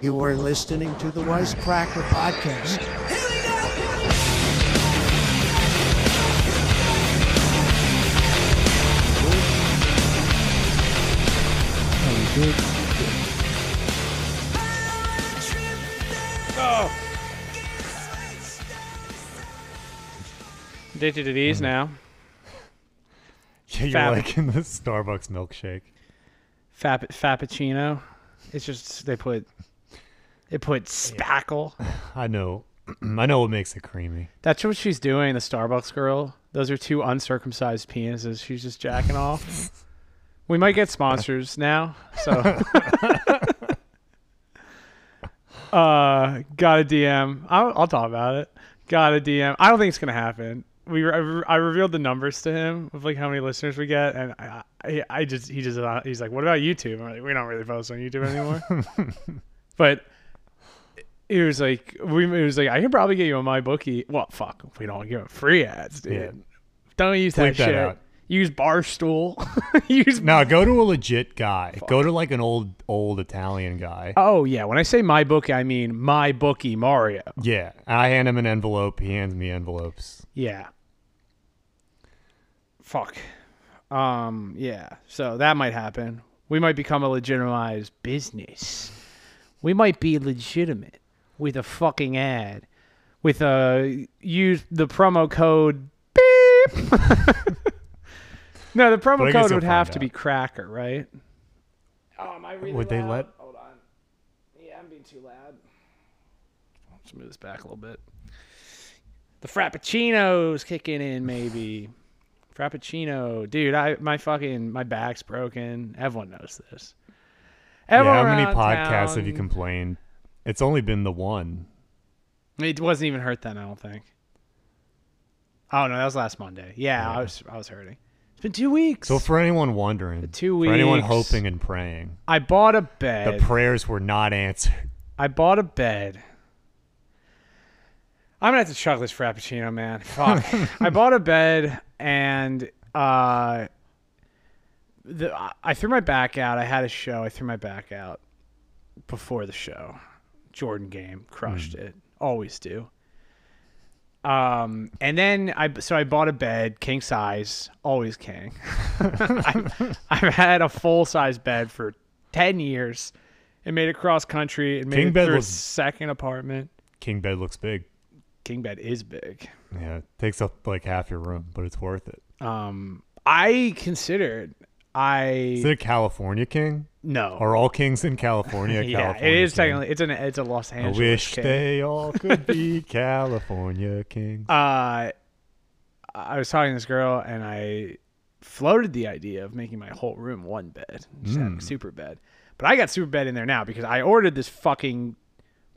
You are listening to the Wisecracker Podcast. Addicted to these now. Yeah, you're Fab. like in the Starbucks milkshake. Fap- Fappuccino. It's just they put they put spackle. I know. I know what makes it creamy. That's what she's doing. The Starbucks girl. Those are two uncircumcised penises. She's just jacking off. We might get sponsors now. So, uh, got a DM. I'll, I'll talk about it. Got a DM. I don't think it's gonna happen. We re- I revealed the numbers to him of like how many listeners we get, and I, I, I just he just he's like, "What about YouTube?" I'm like, "We don't really post on YouTube anymore." but it was like we it was like I can probably get you on my bookie. Well, fuck, we don't give free ads, dude. Yeah. Don't use that Bleep that shit. out. Use Barstool. use Now go to a legit guy. Go to like an old old Italian guy. Oh yeah, when I say my bookie, I mean my bookie Mario. Yeah. I hand him an envelope. He hands me envelopes. Yeah. Fuck. Um. Yeah. So that might happen. We might become a legitimized business. We might be legitimate with a fucking ad, with a use the promo code beep. no, the promo guess code would have find to be cracker, right? Oh, am I really Would they let- Hold on. Yeah, I'm being too loud. Let's move this back a little bit. The Frappuccino's kicking in, maybe. Frappuccino, dude. I my fucking my back's broken. Everyone knows this. Yeah, how many around podcasts have you complained? It's only been the one. It wasn't even hurt then. I don't think. Oh no, that was last Monday. Yeah, I was I was hurting. It's been two weeks. So for anyone wondering, two weeks. for anyone hoping and praying, I bought a bed. the prayers were not answered. I bought a bed. I'm gonna have to chuck this frappuccino, man. Fuck. I bought a bed and uh, the I threw my back out. I had a show. I threw my back out before the show. Jordan game crushed it. Always do. Um, and then I so I bought a bed, king size, always king. I've, I've had a full size bed for ten years. It made it cross country. It made King it bed through a second apartment. King bed looks big. King bed is big. Yeah, it takes up like half your room, but it's worth it. Um, I considered. I Is it a California king? No. Are all kings in California? yeah, California it is king? technically. It's an. It's a Los Angeles. I wish king. they all could be California kings. uh, I was talking to this girl and I floated the idea of making my whole room one bed, just having Mm. super bed. But I got super bed in there now because I ordered this fucking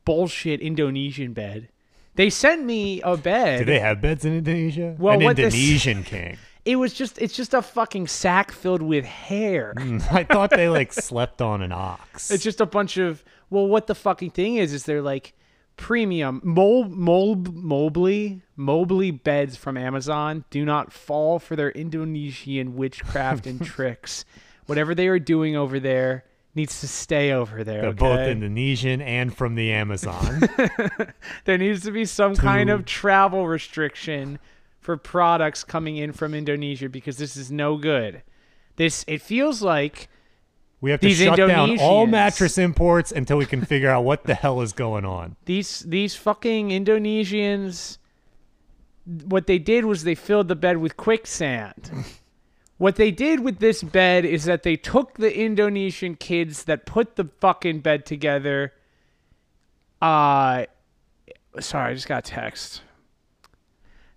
bullshit Indonesian bed. They sent me a bed. Do they have beds in Indonesia? Well, An what this- Indonesian king. It was just it's just a fucking sack filled with hair. I thought they like slept on an ox. It's just a bunch of well, what the fucking thing is is they're like premium Mol Mob Mobley Mobley beds from Amazon do not fall for their Indonesian witchcraft and tricks. Whatever they are doing over there needs to stay over there. They're okay? both Indonesian and from the Amazon. there needs to be some kind of travel restriction for products coming in from Indonesia because this is no good. This it feels like We have to These shut down all mattress imports until we can figure out what the hell is going on. these these fucking Indonesians what they did was they filled the bed with quicksand. what they did with this bed is that they took the Indonesian kids that put the fucking bed together uh sorry, I just got text.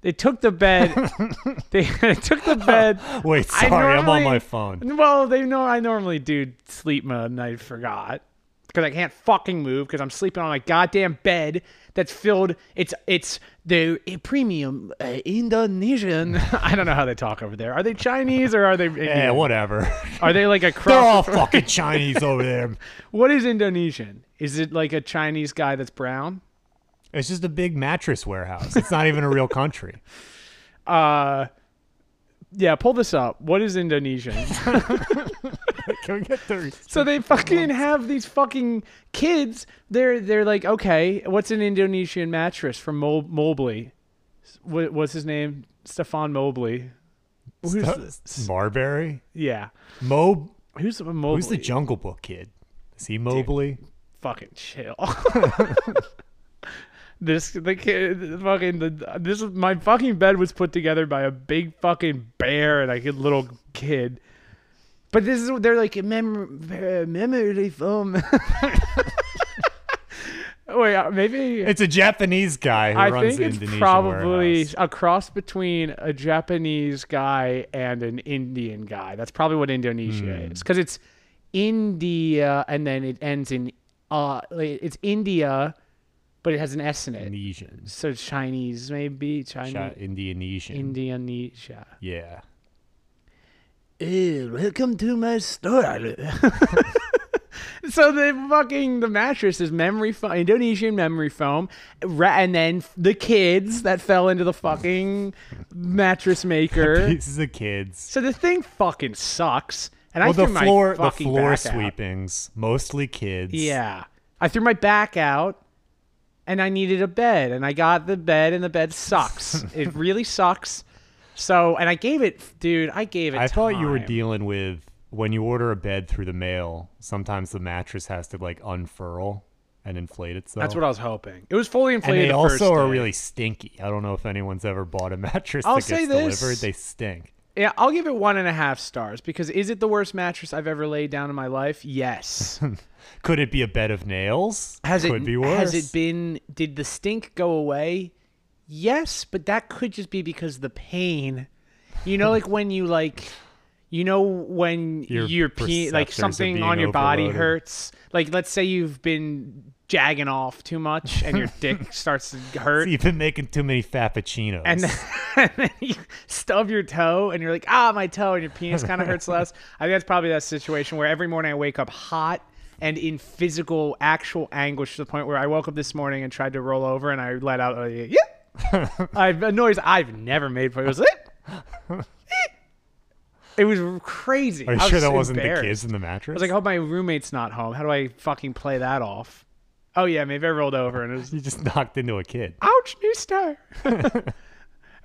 They took the bed they, they took the bed Wait, sorry, I'm on my phone. well, they know I normally do sleep mode, and I forgot because I can't fucking move because I'm sleeping on my goddamn bed that's filled. It's it's the uh, premium uh, Indonesian. I don't know how they talk over there. Are they Chinese or are they? Yeah, whatever. Are they like a Cross- They're all fucking Chinese over there. what is Indonesian? Is it like a Chinese guy that's brown? It's just a big mattress warehouse. It's not even a real country. Uh, yeah. Pull this up. What is Indonesian? Can we get the So they fucking have these fucking kids. They're they're like, okay, what's an Indonesian mattress from Mo- Mobley? What, what's his name? Stefan Mobley. Who's the- Marbury? yeah. Mob? Who's the Mobley? Who's the Jungle Book kid? Is he Mobley? fucking chill. This the kid fucking the this my fucking bed was put together by a big fucking bear and a little kid. But this is they're like mem- memory foam. Wait, uh, maybe It's a Japanese guy who I runs think the it's Indonesian probably warehouse. a cross between a Japanese guy and an Indian guy. That's probably what Indonesia Hmm. is because it's India and then it ends in uh, it's India, but it has an S in it. Indonesian. So Chinese maybe Sh- Chinese Indonesian. Indonesia. yeah. Eh, welcome to my store. So the fucking the mattress is memory foam, Indonesian memory foam, ra- and then the kids that fell into the fucking mattress maker. Pieces of kids. So the thing fucking sucks. And I Well, the threw my floor, the fucking floor back out. sweepings, mostly kids. Yeah. I threw my back out and I needed a bed and I got the bed and the bed sucks. it really sucks. So, and I gave it, dude, I gave it I thought you were dealing with when you order a bed through the mail. Sometimes the mattress has to like unfurl and inflate itself. That's what I was hoping. It was fully And inflated they the also are day. really stinky. I don't know if anyone's ever bought a mattress I'll that say gets this. delivered. They stink. Yeah, I'll give it one and a half stars because is it the worst mattress I've ever laid down in my life? Yes. Could it be a bed of nails? Has Could it be worse. has it been did the stink go away? Yes, but that could just be because the pain. You know like when you like you know when Your your pee like something on your body hurts. Like let's say you've been jagging off too much and your dick starts to hurt. You've been making too many fappuccinos. and then, and then you stub your toe and you're like, ah, my toe, and your penis kind of hurts less. I think that's probably that situation where every morning I wake up hot and in physical, actual anguish to the point where I woke up this morning and tried to roll over and I let out a yeah. I've a noise I've never made before. It was it. It was crazy. Are you was sure that wasn't the kids in the mattress? I was like, I hope my roommate's not home. How do I fucking play that off? Oh yeah, maybe I rolled over and it was you just knocked into a kid. Ouch, Mister.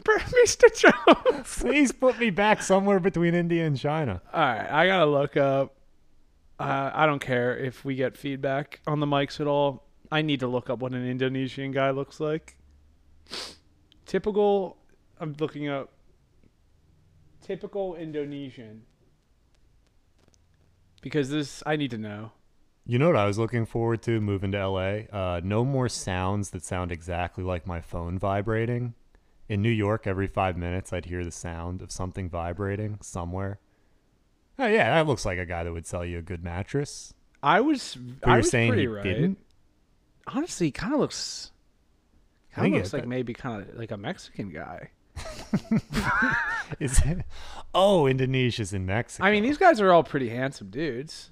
Mr. Jones. Please put me back somewhere between India and China. All right, I gotta look up. Uh, I don't care if we get feedback on the mics at all. I need to look up what an Indonesian guy looks like. Typical. I'm looking up. Typical Indonesian. Because this, I need to know. You know what I was looking forward to moving to LA? Uh, no more sounds that sound exactly like my phone vibrating. In New York, every five minutes, I'd hear the sound of something vibrating somewhere. Oh yeah, that looks like a guy that would sell you a good mattress. I was. But I you're was saying pretty he right. didn't? Honestly, kind of looks. Kind of looks like maybe kind of like a Mexican guy. Is it? Oh, Indonesia's in Mexico. I mean, these guys are all pretty handsome dudes.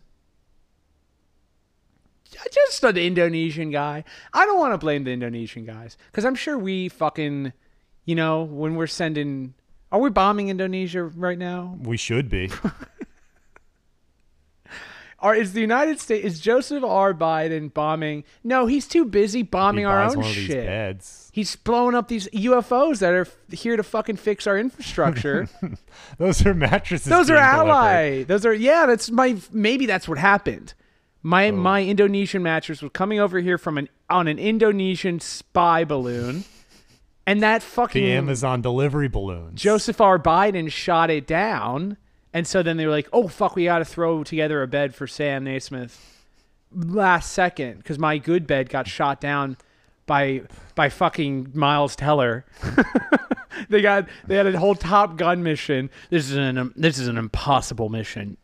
Just an Indonesian guy. I don't want to blame the Indonesian guys because I'm sure we fucking, you know, when we're sending, are we bombing Indonesia right now? we should be. Or is the United States is Joseph R. Biden bombing? No, he's too busy bombing our own one of these shit. He's blowing up these UFOs that are f- here to fucking fix our infrastructure. Those are mattresses. Those are being delivered. ally. Those are yeah. That's my maybe that's what happened. My Oh. my Indonesian mattress was coming over here from an on an Indonesian spy balloon, and that fucking The Amazon delivery balloons. Joseph R. Biden shot it down, and so then they were like, "Oh fuck, we got to throw together a bed for Sam Naismith." Last second, because my good bed got shot down by by fucking Miles Teller. they got they had a whole Top Gun mission. This is an this is an impossible mission.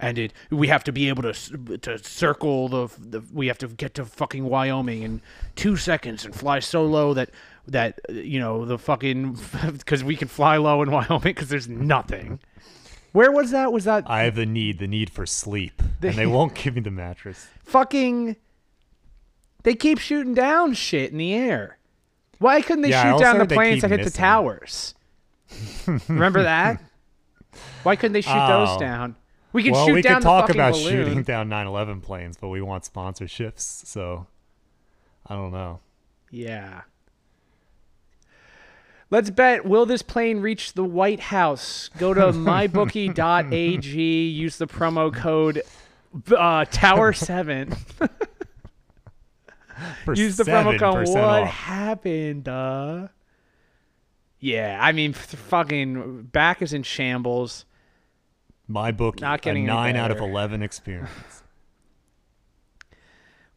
And it, we have to be able to to circle the, the we have to get to fucking Wyoming in two seconds and fly so low that that you know the fucking because we can fly low in Wyoming because there's nothing. Where was that? Was that I have the need, the need for sleep, and they won't give me the mattress. fucking? They keep shooting down shit in the air. Why couldn't they Yeah, shoot down the planes that hit the towers? Remember that? Why couldn't they shoot Oh. those down? We can well, shoot we down could the talk about balloon. shooting down 9/11 planes, but we want sponsorships, so I don't know. Yeah. Let's bet will this plane reach the White House? Go to mybookie.ag, use the promo code uh, Tower7. Use the promo code what off. happened uh yeah i mean fucking back is in shambles My book, Not getting any nine out of eleven experience.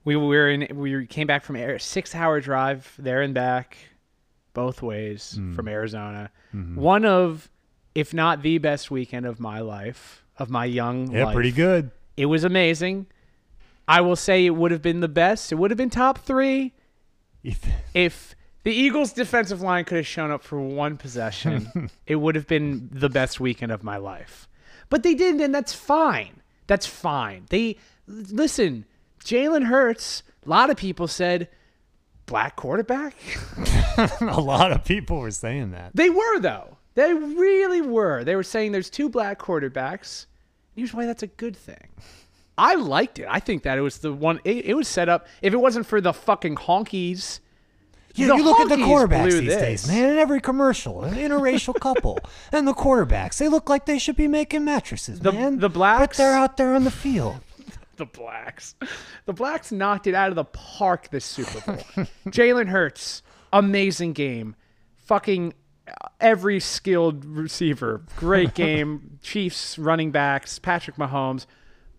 we were in we came back from a six hour drive there and back both ways Hmm. from arizona Mm-hmm. one of if not the best weekend of my life of my young yeah, life. pretty good. it was amazing i will say it would have been the best it would have been top three if the Eagles' defensive line could have shown up for one possession, it would have been the best weekend of my life. But they didn't, and that's fine. That's fine. They listen. Jalen Hurts. A lot of people said black quarterback. a lot of people were saying that. They were though. They really were. They were saying there's two black quarterbacks. Here's why that's a good thing. I liked it. I think that it was the one. It, it was set up. If it wasn't for the fucking honkies. Yeah, the you look at the quarterbacks these this. days, man. In every commercial, an interracial couple, and the quarterbacks, they look like they should be making mattresses, The- man. the blacks, but they're out there on the field. the blacks. The blacks knocked it out of the park this Super Bowl. Jalen Hurts, amazing game. Fucking every skilled receiver, great game. Chiefs running backs, Patrick Mahomes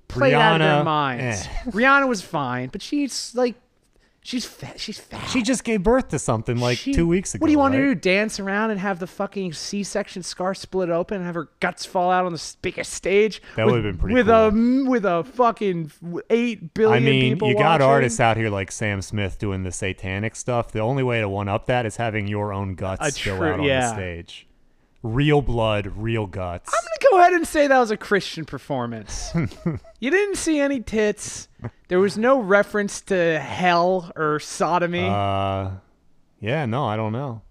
played out of their Rihanna, minds. eh. Rihanna was fine, but she's like, she's fat. She's fat. She just gave birth to something like She- two weeks ago. What do you want right? to do? Dance around and have the fucking C-section scar split open and have her guts fall out on the biggest stage? That with- would've been pretty with cool. a with a fucking eight billion. I mean, people you got watching. artists out here like Sam Smith doing the satanic stuff. The only way to one up that is having your own guts A true- out on yeah. the stage. Real blood, real guts. I'm gonna go ahead and say that was a Christian performance. you didn't see any tits. There was no reference to hell or sodomy. Uh, yeah, no, I don't know.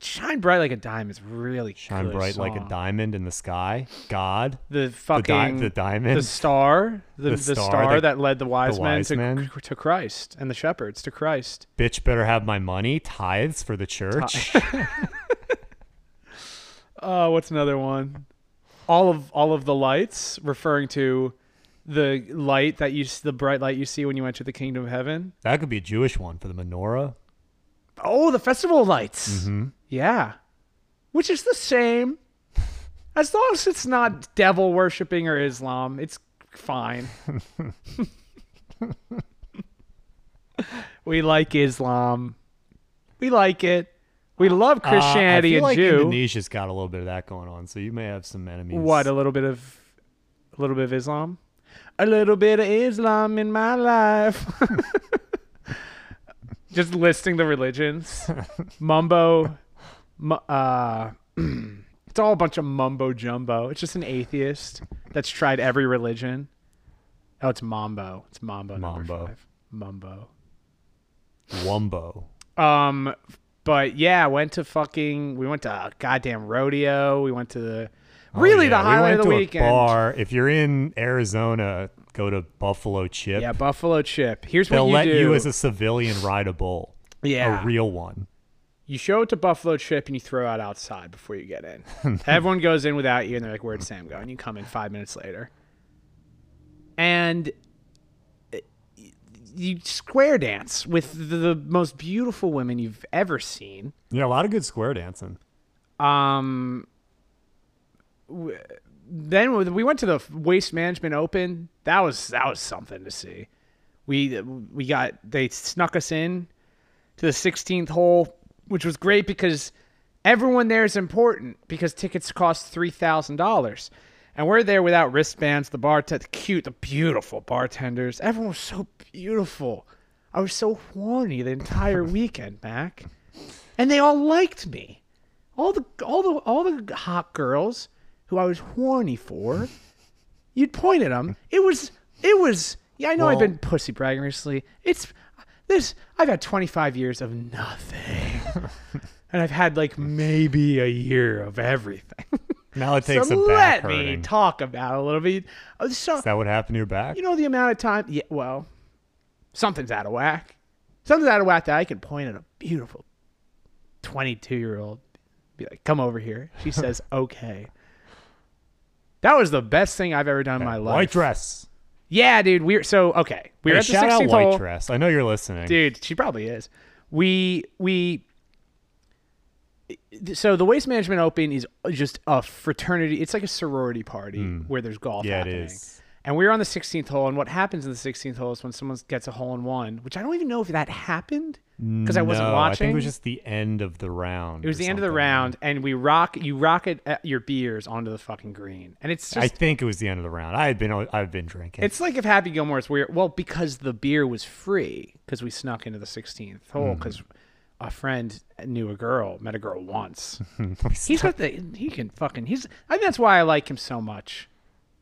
Shine bright like a diamond is really Shine good bright like a diamond in the sky. God, The the, di- fucking the diamond. the star, the, The the, star star, that- led the wise men, wise to, men. to Christ and the shepherds to Christ. Bitch better have my money. Tithes for the church. Uh, what's another one? All of all of the lights, referring to the light that you, the bright light you see when you enter the kingdom of heaven. that could be a Jewish one for the menorah. Oh, the festival lights. Mm-hmm. Yeah, which is the same. As long as it's not devil worshipping or Islam, it's fine. we like Islam. We like it. We love Christianity uh, I feel and like Jew. Indonesia's got a little bit of that going on, so you may have some enemies. What? A little bit of, a little bit of Islam. A little bit of Islam in my life. Just listing the religions. Mumbo. mu- Uh, it's all a bunch of mumbo jumbo. It's just an atheist that's tried every religion. Oh, it's Mambo. It's Mambo. number Mambo. five. Mumbo. Wumbo. Um, but yeah, went to fucking. We went to a goddamn rodeo. We went to the. Oh, Really, yeah, the highlight we of the weekend. Bar. If you're in Arizona, go to Buffalo Chip. Yeah, Buffalo Chip. Here's what They'll what you let do. you as a civilian ride a bull. yeah, A real one. you show it to Buffalo Chip and you throw it outside before you get in. Everyone goes in without you, and they're like, "Where'd Sam go?" And you come in five minutes later, and you square dance with the, the most beautiful women you've ever seen. Yeah, a lot of good square dancing. Um, w- then we went to the Waste Management Open. That was that was something to see. We we got they snuck us in to the 16th hole, which was great because everyone there is important because tickets cost three thousand dollars, and we're there without wristbands. The bar, the cute, the beautiful bartenders. Everyone was so beautiful. I was so horny the entire weekend, Mac, and they all liked me all the all the all the hot girls who I was horny for, you'd point at them. It was it was yeah. I know I've been pussy bragging recently. It's this. I've had 25 years of nothing, and I've had like maybe a year of everything. Now it takes so a back let me hurting. talk about a little bit. Uh, So, Is that what happened to your back? you know the amount of time? Yeah, well, something's out of whack. Something's out of whack that I can point at a beautiful 22 year old, be like, "Come over here." She says, "Okay." That was the best thing I've ever done in my life. White dress. Yeah, dude. We're so okay. We're Hey, at the shout out white hole. dress. I know you're listening. Dude, she probably is. We we so the Waste Management Open is just a fraternity. It's like a sorority party where there's golf Hmm. Yeah, it happening. is. And we were on the 16th hole, and what happens in the 16th hole is when someone gets a hole in one, which I don't even know if that happened because I wasn't No, watching. I think it was just the end of the round. It was the end of the round, and we rock. You rocket at your beers onto the fucking green, and it's just I think it was the end of the round. I had been I've been drinking. It's like if Happy Gilmore's weird. Well, because the beer was free, because we snuck into the 16th Hmm. hole, because a friend knew a girl, met a girl once. He's got the. He can fucking. He's. I think that's why I like him so much.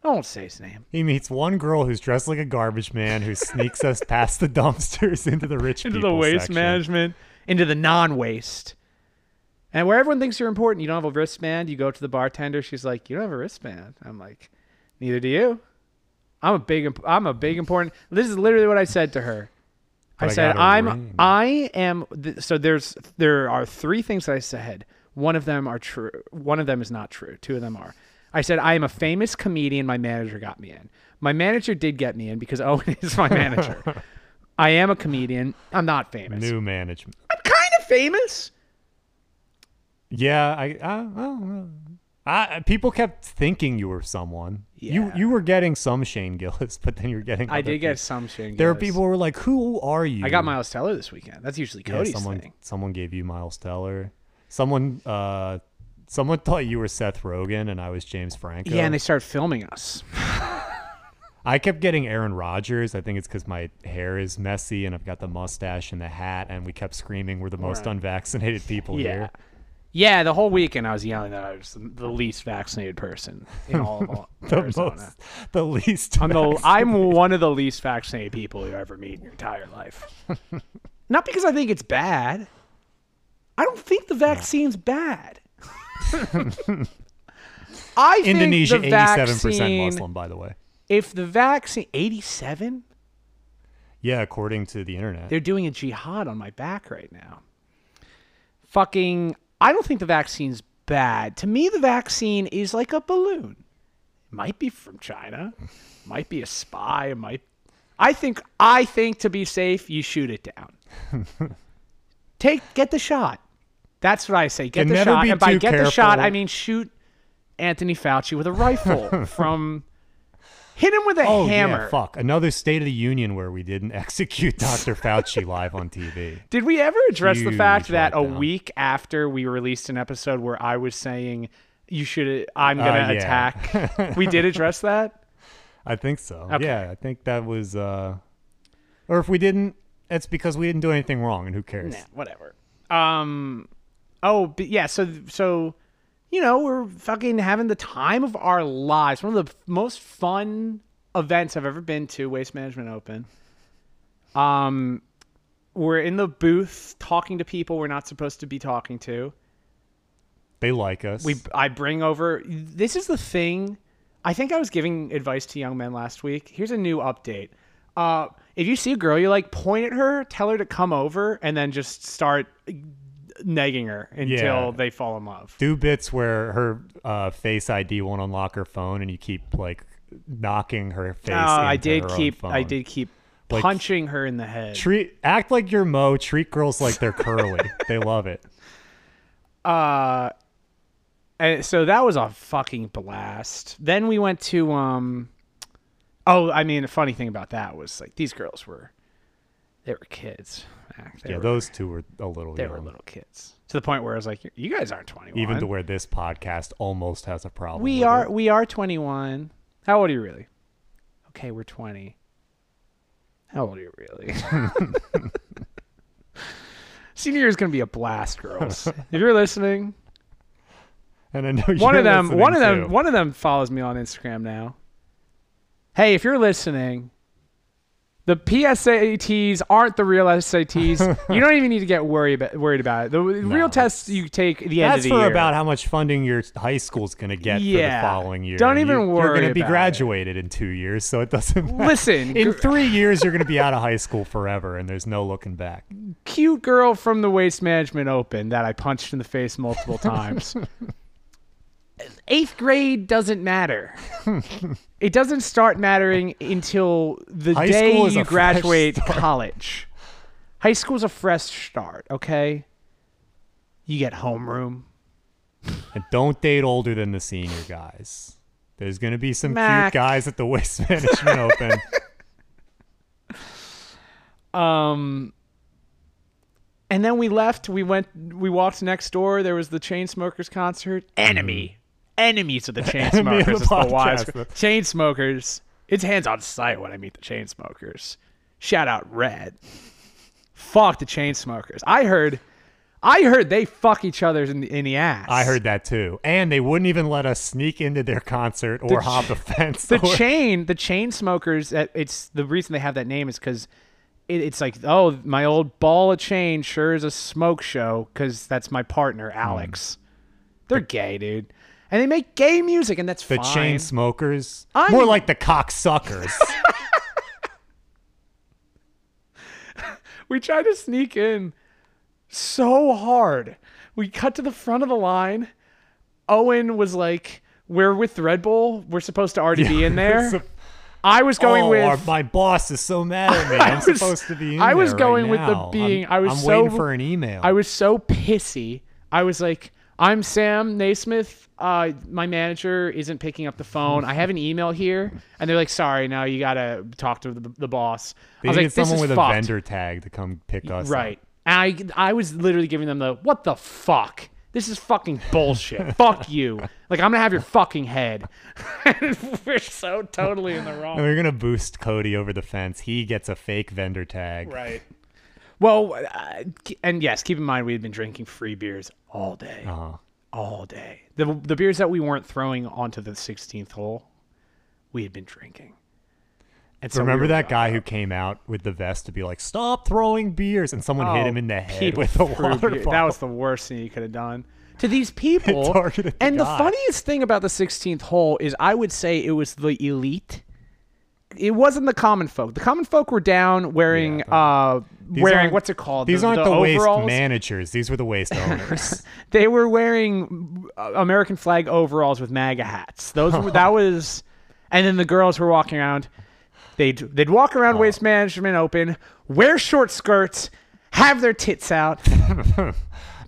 I won't say his name. He meets one girl who's dressed like a garbage man who sneaks us past the dumpsters into the rich Into the waste section. management, into the non-waste. And where everyone thinks you're important, you don't have a wristband. You go to the bartender. She's like, "You don't have a wristband." I'm like, "Neither do you." I'm a big. imp- I'm a big important. This is literally what I said to her. I But I said, got a "I'm. ring." I am." Th- so there's there are three things that I said. One of them are true. One of them is not true. Two of them are. I said I am a famous comedian. My manager got me in. My manager did get me in because Owen is my manager. I am a comedian. I'm not famous. New management. I'm kind of famous. Yeah, I, I, well, I, people kept thinking you were someone. You Yeah. you were getting some Shane Gillis, but then you're getting. I did get some Shane. Gillis. There were people who were like, "Who are you?" I got Miles Teller this weekend. That's usually Yeah, Cody's someone thing. someone gave you Miles Teller. Someone uh someone thought you were Seth Rogen and I was James Franco. Yeah, and they started filming us. I kept getting Aaron Rodgers. I think it's because my hair is messy and I've got the mustache and the hat, and we kept screaming, "We're the most Right. unvaccinated people Yeah. here." Yeah, the whole weekend I was yelling that I was the- least vaccinated person in all of all- The Arizona. most, the least. I'm the. I'm one of the least vaccinated people you ever meet in your entire life. Not because I think it's bad. I don't think the vaccine's bad. I think Indonesia, the eighty-seven percent Muslim, by the way. If the vaccine, 87, Yeah, according to the internet. they're doing a jihad on my back right now. Fucking, I don't think the vaccine's bad. To me, the vaccine is like a balloon. It might be from China, might be a spy. It might. I think. I think to be safe, you shoot it down. Take get the shot. That's what I say. Get the shot. And by get the shot. I mean shoot Anthony Fauci with a rifle from. Hit him with a Oh hammer. yeah, fuck! Another State of the Union where we didn't execute Dr. Fauci live on TV. Did we ever address the fact Huge that a week after we released an episode where I was saying you should I'm gonna Uh, yeah. attack? we did address that. I think so. Okay. Yeah, I think that was. uh Or if we didn't, it's because we didn't do anything wrong, and who cares? Nah, whatever. Um. Oh, but yeah. So so, you know, we're fucking having the time of our lives. One of the most fun events I've ever been to. Waste Management Open. Um, we're in the booth talking to people we're not supposed to be talking to. They like us. we I bring over this is the thing. I think I was giving advice to young men last week. Here's a new update. Uh, if you see a girl you like, point at her, tell her to come over, and then just start negging her until Yeah. they fall in love. do bits where her uh, face ID won't unlock her phone, and you keep like knocking her face. No, I into did her own keep I phone. did keep Like- punching her in the head. Treat act like you're Mo. Treat girls like they're curly. they love it. Uh, and so that was a fucking blast. Then we went to um, oh, I mean, a funny thing about that was like these girls were, they were kids. They yeah, were, those two were a little they young. were little kids to the point where I was like, you guys aren't twenty one. Even to where this podcast almost has a problem. we are it. we are twenty one. How old are you really? Okay, we're twenty. How old are you really? Senior year is gonna be a blast, girls. if you're listening, And I know one of them one of them too. one of them follows me on Instagram now. Hey, if you're listening, The PSATs aren't the real SATs. you don't even need to get worried about, worried about it. The real tests you take the end of the year. That's for about how much funding your high school's going to get Yeah. for the following year. Don't even you, You're going to be about it. graduated in two years, so it doesn't matter. Listen, In three years, you're going to be out of high school forever, and there's no looking back. cute girl from the Waste Management Open that I punched in the face multiple times. Eighth grade doesn't matter. it doesn't start mattering until the High day you graduate college. High school's a fresh start, okay? You get homeroom. And don't date older than the senior guys. There's going to be some Mac. cute guys at the Waste Management Open. Um, and then we left. We went. We walked next door. There was the Chainsmokers concert. Enemy, enemies of the chain smokers. The is the wise podcast. Chainsmokers. It's hands on sight when I meet the chain smokers. Shout out Red. Fuck the Chainsmokers. I heard. I heard they fuck each other in the, in the ass. I heard that too. And they wouldn't even let us sneak into their concert or The hop ch- the fence. the or- chain the chain smokers uh, it's the reason they have that name is because it, it's like oh my old ball of chain sure is a smoke show because that's my partner Hmm. alex they're gay dude and they make gay music and that's fine. the fine chain smokers. I'm- More like the cocksuckers. we tried to sneak in so hard we cut to the front of the line owen was like we're with red bull we're supposed to already be in there i was going oh, with our- my boss is so mad at me. I'm was- supposed to be in I was going right with the being- I'm, I was I'm so- waiting for an email. I was so pissy. I was like, I'm Sam Naismith. Uh, my manager isn't picking up the phone. I have an email here. And they're like, sorry, now you got to talk to the, the boss. They I was like, this someone with fucked. a vendor tag to come pick us up. Right. And I, I was literally giving them the, what the fuck? This is fucking bullshit. Fuck you. Like, I'm to have your fucking head. We're so totally in the And wrong. we're gonna boost Cody over the fence. He gets a fake vendor tag. Right. Well, uh, and yes, keep in mind we had been drinking free beers all day. Uh-huh. all day. The the beers that we weren't throwing onto the 16th hole, we had been drinking. And so Remember were- that guy who came out with the vest to be like, "Stop throwing beers," and someone hit Oh, him in the head with a threw water beer- bottle. That was the worst thing you could have done to these people. targeted the and the funniest thing about the 16th hole is, I would say it was the elite. It wasn't the common folk. The common folk were down wearing, Yeah, uh, wearing what's it called? These aren't the, waste overalls. managers. These were the waste owners. They were wearing uh, American flag overalls with MAGA hats. Those were, that was, and then the girls were walking around. They'd they'd walk around Oh. Waste Management open, wear short skirts, have their tits out,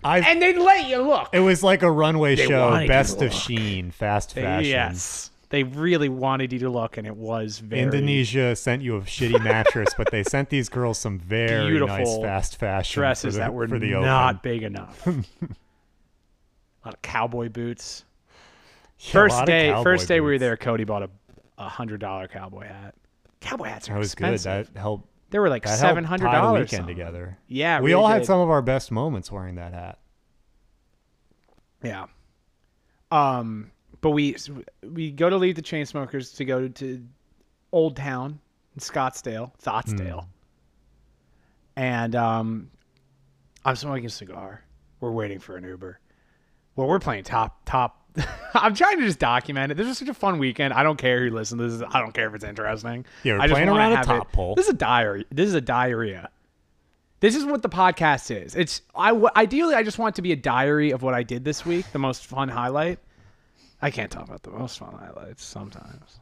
I. and they'd let you look. it was like a runway They show, best of. Shein, fast fashion. Yes, they really wanted you to look, and it was very Indonesia sent you a shitty mattress, but they sent these girls some very nice fast fashion dresses the, that were not open. big enough. a lot of cowboy boots. Yeah, First day, first day we were there. Cody bought a a hundred dollar cowboy hat. Cowboy hats are That was good. expensive. That helped. They were like seven hundred dollars. weekend together. Yeah, we really all had some of our best moments wearing that hat. Yeah. Um, but we we go to leave the chain smokers to go to Old Town in Scottsdale, Thotsdale, and um, I'm smoking a cigar. We're waiting for an Uber. Well, we're playing top top. I'm trying to just document it. This is such a fun weekend. I don't care who listens. This is, I don't care if it's interesting. Yeah, we're I playing around a top it- pole. This is a diary. This is a diarrhea. This is what the podcast is. It's I w- ideally I just want it to be a diary of what I did this week, the most fun highlight. I can't talk about the most fun highlights sometimes.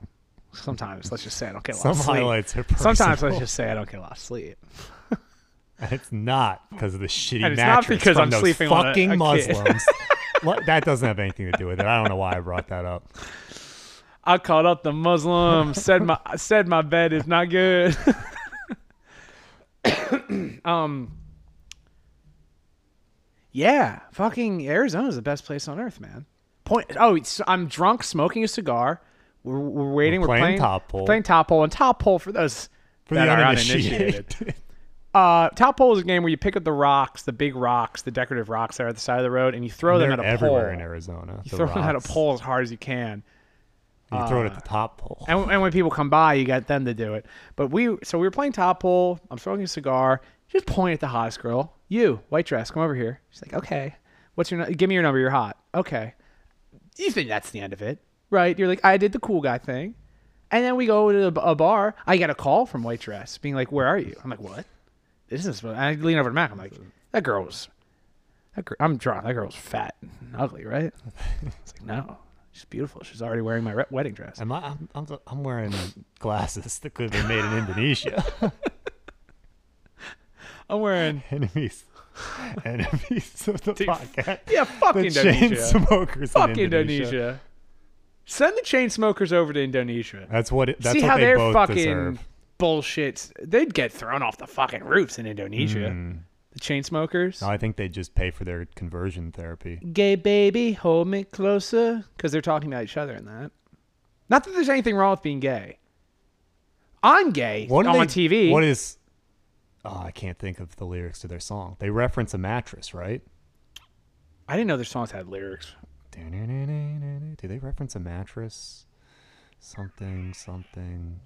Sometimes let's just say I don't get a lot Some of sleep. highlights are Sometimes let's just say I don't get a lot of sleep. And it's not because of the shitty And it's not mattress because from I'm those sleeping on a- fucking a kid. Muslims. What- that doesn't have anything to do with it. I don't know why I brought that up. I called up the Muslim, said my said my bed is not good. um Yeah, fucking Arizona's the best place on earth, man. Point Oh, it's, I'm drunk smoking a cigar. We're, we're waiting, we're, playing playing, top pole. Playing top pole and top pole for those For that the are uninitiated. Uh, top pole is a game where you pick up the rocks, the big rocks, the decorative rocks that are at the side of the road, and you throw them at a everywhere pole. in Arizona. You the throw them at a rocks. pole as hard as you can. You throw it at the top pole. And, and when people come by, you got them to do it. But we, so we were playing top pole. I'm smoking a cigar. Just point at the hottest girl. You, white dress, come over here. She's like, okay. What's your? Give me your number. You're hot. Okay. You think that's the end of it, right? You're like, I did the cool guy thing, and then we go to a bar. I get a call from white dress, being like, "Where are you?" I'm like, "What? This is." And I lean over to Mac. I'm like, "That girl was." That girl, I'm drunk. That girl was fat and ugly, right? It's like, no, she's beautiful. She's already wearing my re- wedding dress. Am I? I'm, I'm, I'm wearing glasses that could have been made in Indonesia. I'm wearing enemies, enemies of the podcast. yeah, fuck The chain Indonesia. smokers Fuck in Indonesia. Indonesia. Send the chain smokers over to Indonesia. That's what. It, that's See what how they they're both fucking deserve. bullshits. They'd get thrown off the fucking roofs in Indonesia. Mm. The chain smokers. No, I think they just pay for their conversion therapy. Gay baby, hold me closer, because they're talking about each other in that. Not that there's anything wrong with being gay. I'm gay What on they- TV. What is? Oh, I can't think of the lyrics to their song. They reference a mattress, right? I didn't know their songs had lyrics. Do they reference a mattress? Something, something.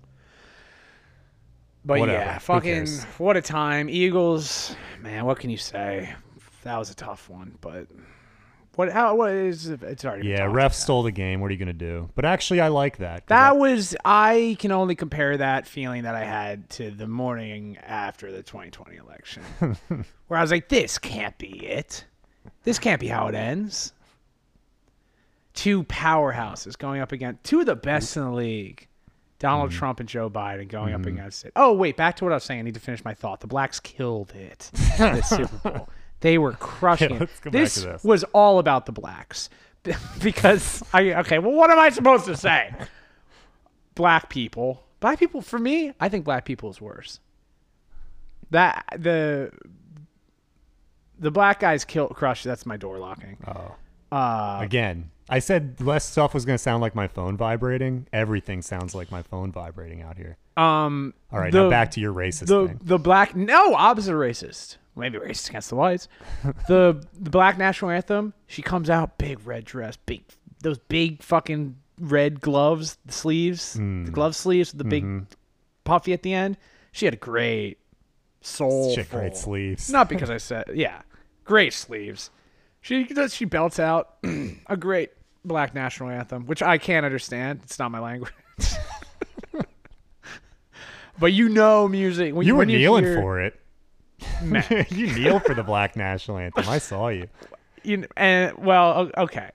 But Whatever. yeah, fucking what a time. Eagles, man, what can you say? That was a tough one, but what how what is it's already Yeah, ref about. stole the game. What are you gonna do? But actually, I like that. That I- was I can only compare that feeling that I had to the morning after the 2020 election, where I was like, "This can't be it. This can't be how it ends." Two powerhouses going up against two of the best in the league, Donald Mm-hmm. Trump and Joe Biden going up against it. Oh wait, back to what I was saying. I need to finish my thought. The blacks killed it. This Super Bowl. They were crushing Yeah, it. let's go back this to this. was all about the blacks because I okay. Well, what am I supposed to say? black people. Black people for me, I think black people is worse. That the the black guys kill crush. That's my door locking. Oh. Uh, Again, I said less stuff was gonna sound like my phone vibrating. Everything sounds like my phone vibrating out here. um. All right, the, now back to your racist the thing. the black no opposite racist. Maybe racist against the whites. the the black national anthem. She comes out big red dress, big those big fucking red gloves, the sleeves, Hmm. the glove sleeves with the big Mm-hmm. puffy at the end. She had a great soul. Shit, great sleeves. Not because I said yeah, great sleeves. She does. She belts out a great black national anthem, which I can't understand. It's not my language. but you know music. When you were kneeling hear- for it. You kneel for the black national anthem. I saw you. you kn- and well, okay.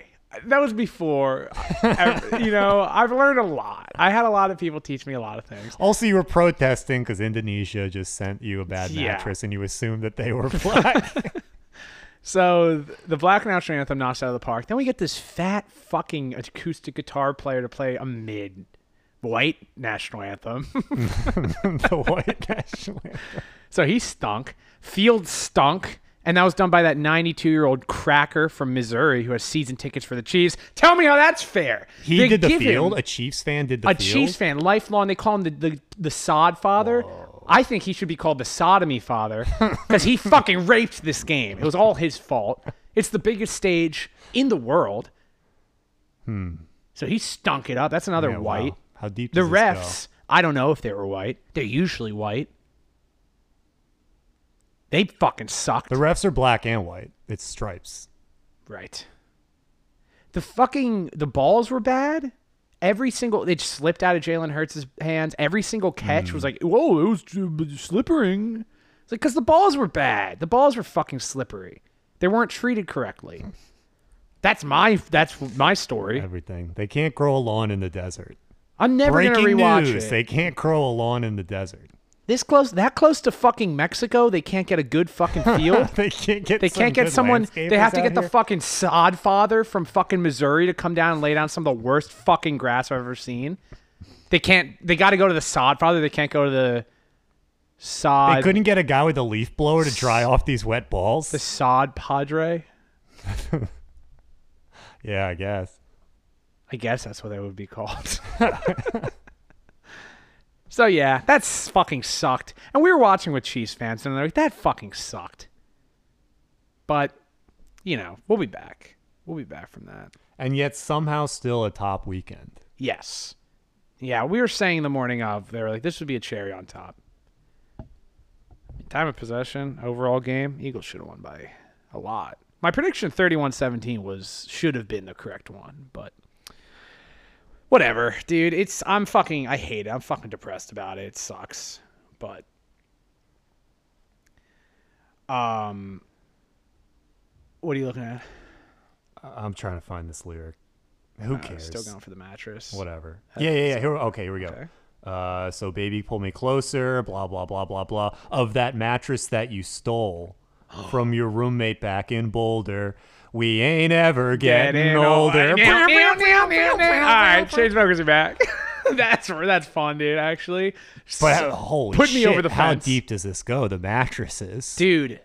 That was before. I- you know, I've learned a lot. I had a lot of people teach me a lot of things. Also, you were protesting because Indonesia just sent you a bad Yeah. mattress, and you assumed that they were black. So the Black National Anthem knocks out of the park. Then we get this fat fucking acoustic guitar player to play a mid white national anthem. the white national anthem. so he stunk. Field stunk. And that was done by that 92 year old cracker from Missouri who has season tickets for the Chiefs. Tell me how that's fair. He They did the field. A Chiefs fan did the a field. A Chiefs fan, lifelong. They call him the the, the sod father. I think he should be called the sodomy father because he fucking raped this game. It was all his fault. It's the biggest stage in the world. Hmm. So he stunk it up. That's another Yeah, wow. How deep The does this go? refs, I don't know if they were white. They're usually white. They fucking sucked. The refs are black and white. It's stripes. Right. The fucking the balls were bad. Every single it slipped out of Jalen Hurts' hands. Every single catch Hmm. was like, whoa, it was uh, slippering. It's like because the balls were bad. The balls were fucking slippery. They weren't treated correctly. That's my that's my story. Everything. They can't grow a lawn in the desert. I'm never Breaking gonna rewatch news. it. They can't grow a lawn in the desert. this close, that close to fucking Mexico, they can't get a good fucking field. they can't get. They can't get someone. They have to get the fucking sod father from fucking Missouri to come down and lay down some of the worst fucking grass I've ever seen. They can't. They got to go to the sod father. They can't go to the sod. They couldn't get a guy with a leaf blower to dry off these wet balls. The sod padre. yeah, I guess. I guess that's what they would be called. so yeah, that's fucking sucked. And we were watching with Chiefs fans, and they're like, "That fucking sucked." But you know, we'll be back. We'll be back from that. And yet somehow still a top weekend. Yes. Yeah, we were saying the morning of, they were like, this would be a cherry on top. Time of possession, overall game, Eagles should have won by a lot. My prediction 31-17 was should have been the correct one, but whatever, dude. It's I'm fucking I hate it. I'm fucking depressed about it. It sucks. But um what are you looking at? I'm trying to find this lyric. Who Uh, cares? Still going for the mattress. Whatever. Yeah, yeah, yeah. Here, okay, here we go. Okay. Uh, so baby, pull me closer. Blah blah blah blah blah. Of that mattress that you stole from your roommate back in Boulder. We ain't ever getting older. All right, Chainsmokers are back. that's that's fun, dude. Actually, But So- holy put me shit, over the How deep does this go? The mattresses. dude.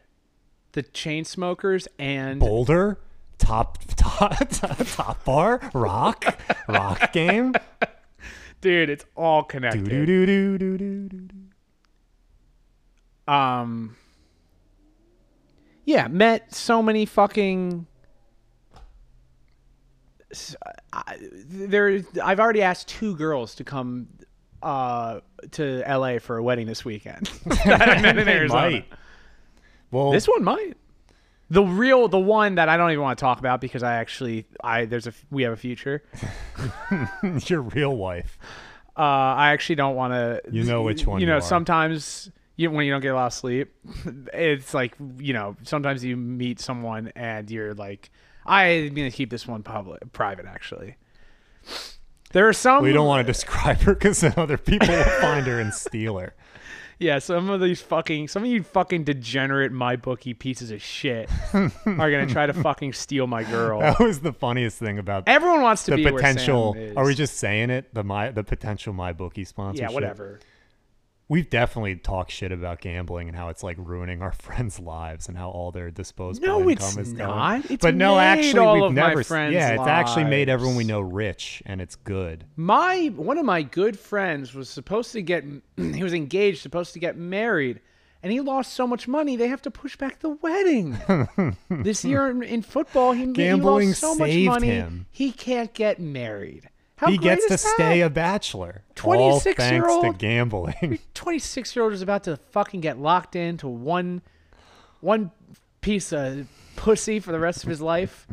The Chainsmokers and Boulder, top top top bar, rock, rock game. dude, it's all Do connected. do do do do do do. um yeah met so many fucking s- I- there i've already asked two girls to come uh to la for a wedding this weekend I met in They Arizona. might. Well, this one might the real the one that i don't even want to talk about because i actually i there's a we have a future your real wife. uh i actually don't want to You know which one you you know are. sometimes you, when you don't get a lot of sleep it's like you know sometimes you meet someone and you're like i'm gonna keep this one public private actually there are some We don't want to describe her because then other people will find her and steal her. yeah some of these fucking some of you fucking degenerate MyBookie pieces of shit are gonna try to fucking steal my girl That was the funniest thing about everyone wants to the be potential. Are we just saying it? The my the potential MyBookie sponsorship. yeah whatever We've definitely talked shit about gambling and how it's like ruining our friends' lives and how all their disposable No, income it's is not. going. It's but no, actually, all we've never. yeah, it's actually made everyone we know rich, and it's good. my one of my good friends was supposed to get he was engaged supposed to get married and he lost so much money they have to push back the wedding this year in, in football he, he lost so much money him. he can't get married How he gets to that? stay a bachelor. all thanks to 26-year-old? gambling. 26 year old is about to fucking get locked into one one piece of pussy for the rest of his life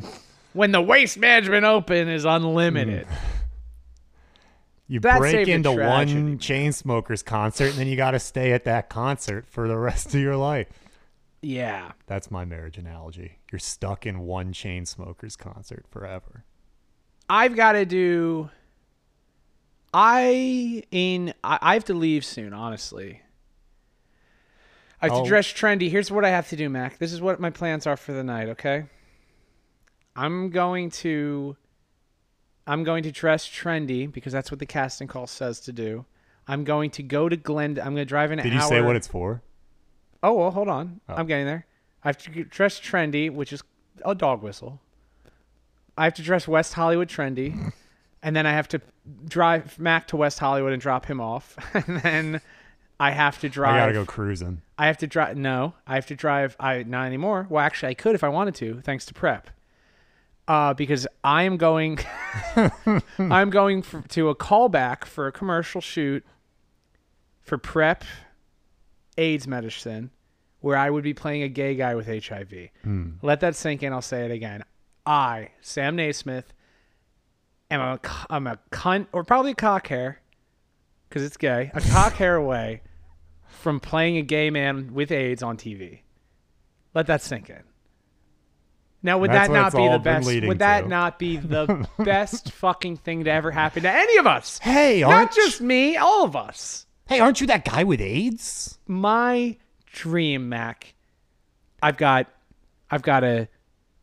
when the waste management open is unlimited hmm. You That break into one Chainsmokers concert, and then you got to stay at that concert for the rest of your life. yeah That's my marriage analogy. You're stuck in one chain smokers concert forever. I've got to do. I in I, I have to leave soon. Honestly, I have Oh. to dress trendy. Here's what I have to do, Mac. This is what my plans are for the night. Okay, I'm going to. I'm going to dress trendy because that's what the casting call says to do. I'm going to go to Glen. I'm going to drive an Did hour. Did you say what it's for? Oh well, hold on. Oh. I'm getting there. I have to dress trendy, which is a dog whistle. I have to dress West Hollywood trendy, and then I have to drive Mac to West Hollywood and drop him off, and then I have to drive. I gotta go cruising. I have to drive. No, I have to drive. I not anymore. Well, actually, I could if I wanted to, thanks to prep. Uh, because I am going, I'm going for, to a callback for a commercial shoot for prep AIDS medicine, where I would be playing a gay guy with HIV. Let that sink in. I'll say it again. I, Sam Naismith, am a I'm a cunt or probably a cock hair, because it's gay. A cock hair away from playing a gay man with AIDS on TV. Let that sink in. Now, would that not be the best? Would that to. not be the best fucking thing to ever happen to any of us? Hey, Not just me, all of us. hey, aren't you that guy with AIDS? My dream, Mac. I've got, I've got a,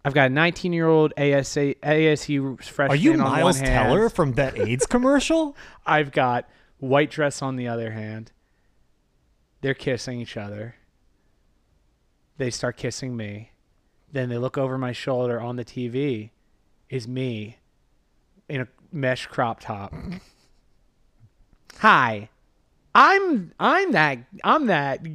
I've got a 19 year old ASA, ASU freshman. Are you on Miles. Teller from that AIDS commercial? I've got white dress on the other hand. They're kissing each other. They start kissing me. Then they look over my shoulder on the TV is me in a mesh crop top. Hi. I'm I'm that I'm that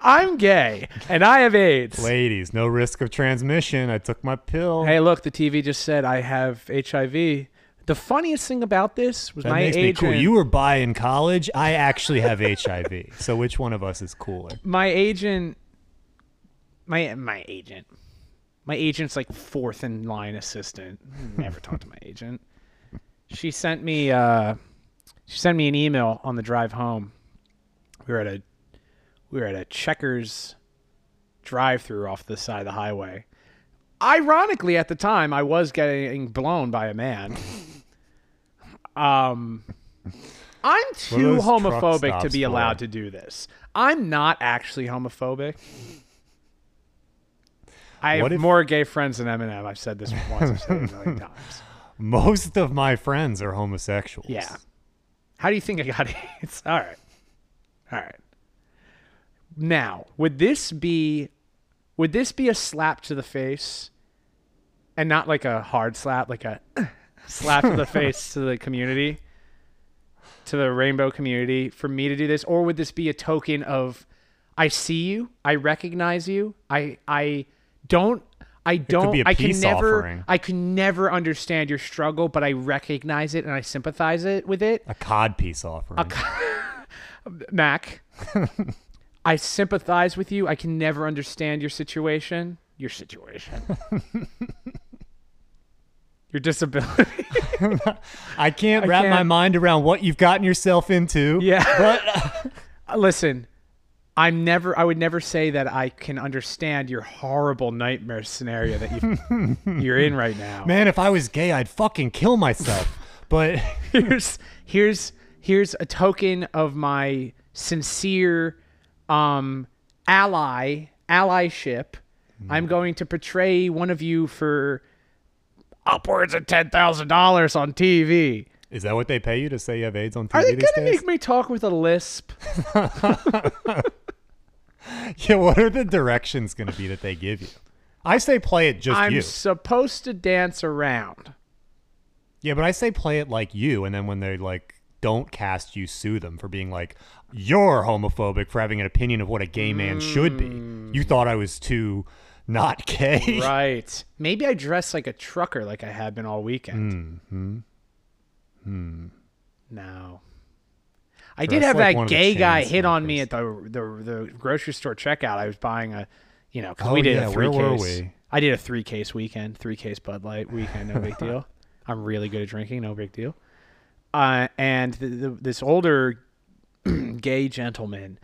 I'm gay and I have AIDS. Ladies, no risk of transmission. I took my pill. Hey, look, the TV just said I have HIV. The funniest thing about this was that my makes me agent. cool. You were bi in college. I actually have HIV. So which one of us is cooler? my agent my my agent my agent's like fourth in line assistant never talked to my agent she sent me uh she sent me an email on the drive home we were at a we were at a checkers drive through off the side of the highway ironically at the time i was getting blown by a man um i'm too homophobic to be for? allowed to do this i'm not actually homophobic I have if- more gay friends than Eminem. I've said this once. I've said it a million times. Most of my friends are homosexuals. Yeah. How do you think I got AIDS? All right. All right. Now, would this be would this be a slap to the face and not like a hard slap, like a slap to the face to the community, to the rainbow community for me to do this or would this be a token of I see you, I recognize you, I I don't I don't I can never offering. I can never understand your struggle, but I recognize it and I sympathize it with it. A cod piece offering. Mac, I sympathize with you. I can never understand your situation. Your situation. your disability. I can't wrap my can't- mind around what you've gotten yourself into. yeah. But uh, listen, I'm never I would never say that I can understand your horrible nightmare scenario that you you're in right now. Man, if I was gay, I'd fucking kill myself. But here's here's here's a token of my sincere um ally allyship. I'm going to portray one of you for upwards of ten thousand dollars on TV. is that what they pay you to say you have AIDS on TV Are they gonna days? make me talk with a lisp? yeah, what are the directions going to be that they give you? I say play it just I'm you. supposed to dance around. Yeah, but I say play it like you, and then when they like don't cast you, sue them for being like you're homophobic for having an opinion of what a gay man should be. You thought I was too not gay. Mm. Right. Maybe I dress like a trucker like I have been all weekend. Hmm. No. I did have like that gay guy hit on me at the, the the grocery store checkout. I was buying a, you know, 'cause Oh, we did yeah, a three where were case. we? I did a three case weekend, three case Bud Light weekend, no big deal. I'm really good at drinking, no big deal. Uh, and the, the, this older gay gentleman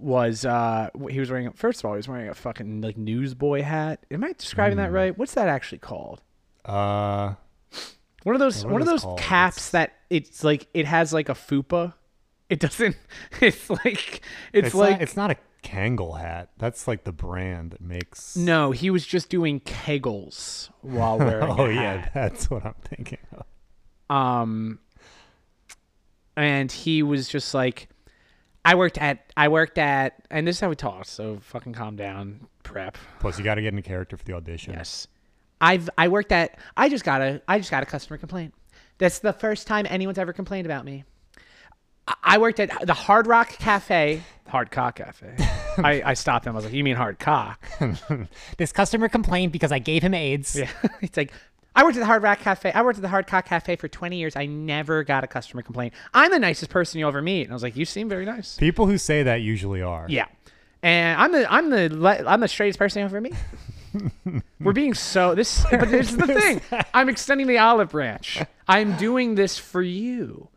was uh he was wearing first of all he was wearing a fucking like newsboy hat. Am I describing Hmm. that right? What's that actually called? Uh, One of those one of those called? caps It's- that it's like it has like a fupa. It doesn't. It's like it's, it's like not, it's not a Kangol hat. That's like the brand that makes. no. He was just doing kegels while wearing. Oh a yeah, that's what I'm thinking of. Um. And he was just like, I worked at I worked at, and this is how we talk. So fucking calm down, prep. Plus, you got to get into character for the audition. Yes. I've I worked at I just got a I just got a customer complaint. That's the first time anyone's ever complained about me. I- I worked at the Hard Rock Cafe, Hard Cock Cafe. I, I stopped him. I was like, "You mean hard cock?" This customer complained because I gave him AIDS. Yeah. It's like, I worked at the Hard Rock Cafe. I worked at the Hard Cock Cafe for 20 years. I never got a customer complaint. I'm the nicest person you'll ever meet. And I was like, "You seem very nice." People who say that usually are. Yeah. And I'm the I'm the I'm the straightest person you'll ever meet. We're being so this, but this is the thing. I'm extending the olive branch. I'm doing this for you.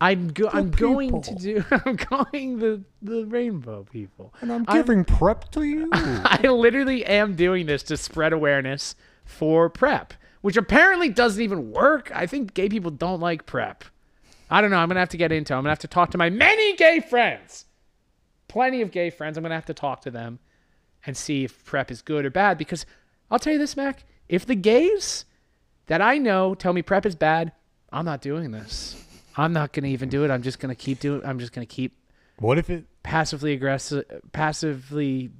I'm go- I'm going to do. I'm going the the rainbow people. And I'm giving prep to you. I literally am doing this to spread awareness for prep, which apparently doesn't even work. I think gay people don't like prep. I don't know. I'm gonna have to get into. it. I'm gonna have to talk to my many gay friends. Plenty of gay friends. I'm gonna have to talk to them and see if prep is good or bad. Because I'll tell you this, Mac. If the gays that I know tell me prep is bad, I'm not doing this. I'm not gonna even do it. I'm just gonna keep doing. I'm just gonna keep what if it? passively aggressive, passively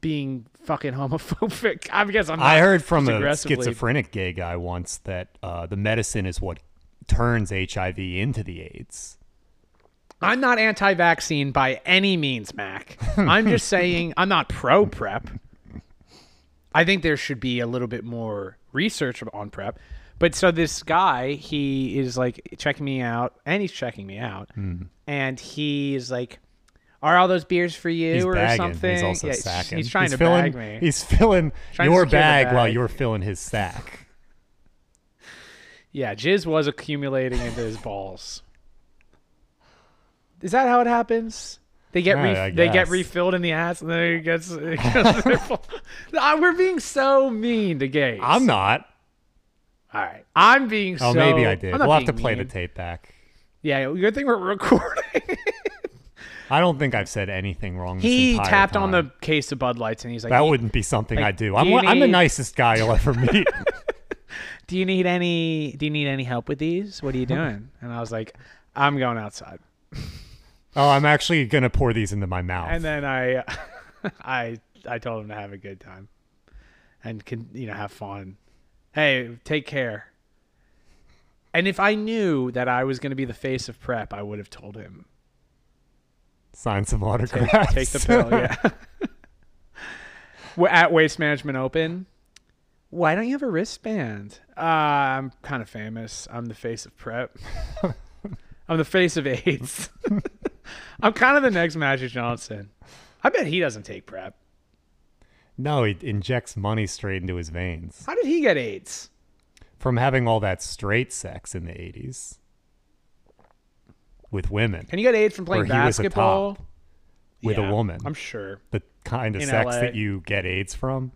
being fucking homophobic. I guess I'm. I heard from a schizophrenic gay guy once that uh, the medicine is what turns HIV into the AIDS. I'm not anti-vaccine by any means, Mac. I'm just saying I'm not pro prep. I think there should be a little bit more research on prep. But so this guy, he is like checking me out, and he's checking me out, and he's like, "Are all those beers for you He's or bagging. something?" He's also Yeah, sacking. He's trying to filling, bag me. He's filling Trying your the bag, while you're filling his sack. Yeah, jizz was accumulating into his balls. Is that how it happens? They get re- they get refilled in the ass, and then it gets. It goes Ah, We're being so mean to gays. I'm not. All right, I'm being. Oh, so, maybe I did. We'll have to play the tape back. Yeah, good thing we're recording. I don't think I've said anything wrong. He tapped on the case of Bud Lights, and he's like, That "Do wouldn't be something like, I do. do I'm you one- I'm the nicest guy you'll ever meet. Do you need any? Do you need any help with these? What are you doing?" and I was like, "I'm going outside." oh, I'm actually gonna pour these into my mouth. And then I, I, I told him to have a good time, and can you know have fun. Hey, take care. And if I knew that I was going to be the face of prep, I would have told him Sign some take, autographs. take the pill. Yeah. We're At Waste Management Open. Why don't you have a wristband? Uh, I'm kind of famous. I'm the face of prep. I'm the face of AIDS. I'm kind of the next Magic Johnson. I bet he doesn't take prep. no, he injects money straight into his veins How did he get AIDS? from having all that straight sex in the 80s with women, Can you get AIDS from playing Or he was a basketball? top with Yeah, a woman. I'm sure. the kind of in sex LA. that you get AIDS from.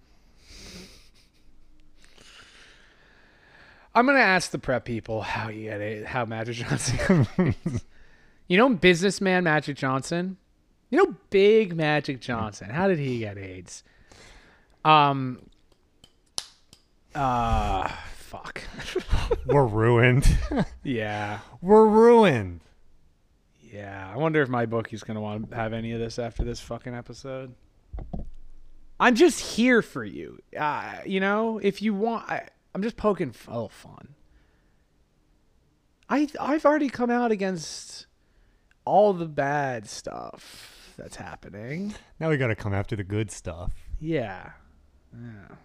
I'm gonna ask the prep people how you get AIDS, how Magic Johnson. you know, businessman Magic Johnson. You know, big Magic Johnson. How did he get AIDS? Um. Uh. Fuck. We're ruined. yeah. We're ruined. Yeah, I wonder if MyBookie's gonna want to have any of this after this fucking episode. I'm just here for you. Uh, you know, if you want, I, I'm just poking little fun. I I've already come out against all the bad stuff that's happening. Now we got to come after the good stuff. Yeah, yeah.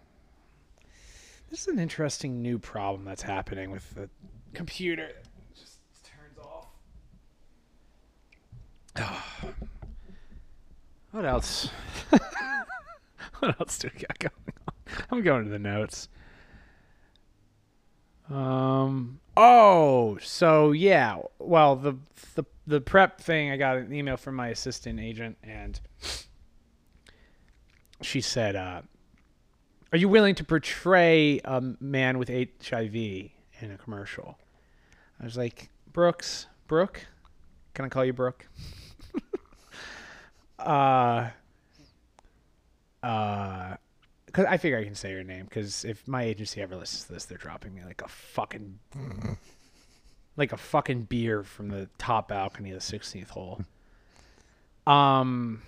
This is an interesting new problem that's happening with the computer. It just turns off. What else? what else do we got going on? I'm going to the notes. Um. Oh, so yeah. Well, the the the prep thing. I got an email from my assistant agent, and she said, uh, "Are you willing to portray a man with HIV in a commercial?" I was like, "Brooks, Brooke, can I call you Brooke?" uh, uh, cause I figure I can say her name. Because if my agency ever listens to this, they're dropping me like a fucking, like a fucking beer from the top balcony of the 16th hole. Um,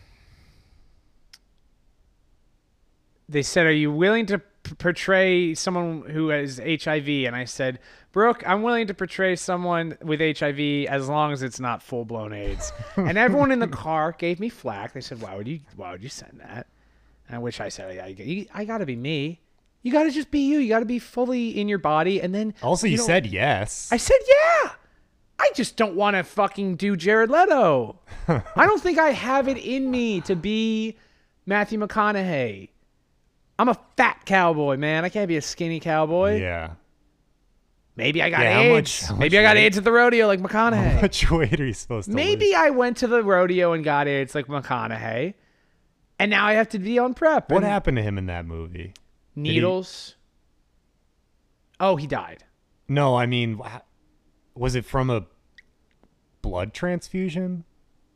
they said, "Are you willing to portray someone who has HIV?" And I said, "Brooke, I'm willing to portray someone with HIV as long as it's not full blown AIDS." and everyone in the car gave me flack. They said, "Why would you? Why would you send that?" And which I said, "I, I, I got to be me. You got to just be you. You got to be fully in your body." And then Also, you, know- said yes. I said, yeah. I just don't want to fucking do Jared Leto. I don't think I have it in me to be Matthew McConaughey. I'm a fat cowboy, man. I can't be a skinny cowboy. yeah. Maybe I got Yeah, how much- AIDS. how Maybe much I got weight? AIDS at the rodeo like McConaughey. How much weight are you supposed to Maybe lose? I went to the rodeo and got AIDS like McConaughey. And now I have to be on prep. What happened to him in that movie? he- Needles. Oh, he died. No, I mean, was it from a blood transfusion?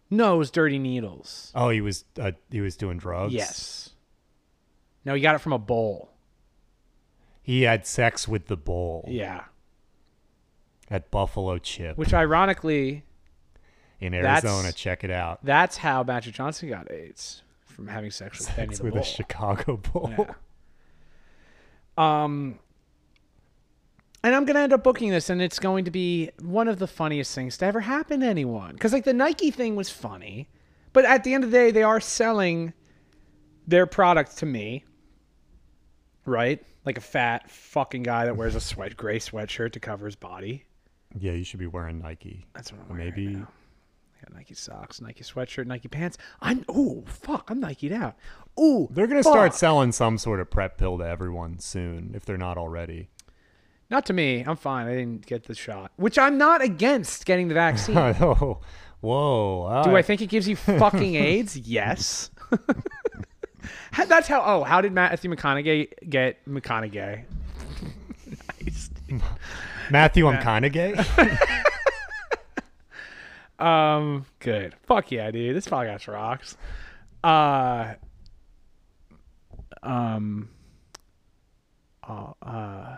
No, it was dirty needles. Oh, he was uh, he was doing drugs. Yes. No, he got it from a bowl. He had sex with the bowl. Yeah. at Buffalo Chip Which ironically, in Arizona. Check it out. that's how Magic Johnson got AIDS from having sex with Sex with Bull. a Chicago bull. Yeah. Um and I'm gonna end up booking this, and it's going to be one of the funniest things to ever happen to anyone. Because like the Nike thing was funny, but at the end of the day, they are selling their product to me, right? Like a fat fucking guy that wears a sweat gray sweatshirt to cover his body. Yeah, you should be wearing Nike. That's what I'm wearing. maybe right. I got Nike socks, Nike sweatshirt, Nike pants. I'm ooh fuck, I'm Nike'd out. Ooh, they're gonna start selling some sort of prep pill to everyone soon if they're not already. Not to me. I'm fine. I didn't get the shot, which I'm not against getting the vaccine. oh, whoa! all Do I think it gives you fucking AIDS? Yes. That's how. Oh, how did Matthew McConaughey get McConaughey? nice. Matthew, I'm kind of gay. Um, good. Fuck yeah, dude. This podcast rocks. Uh, um, uh, uh,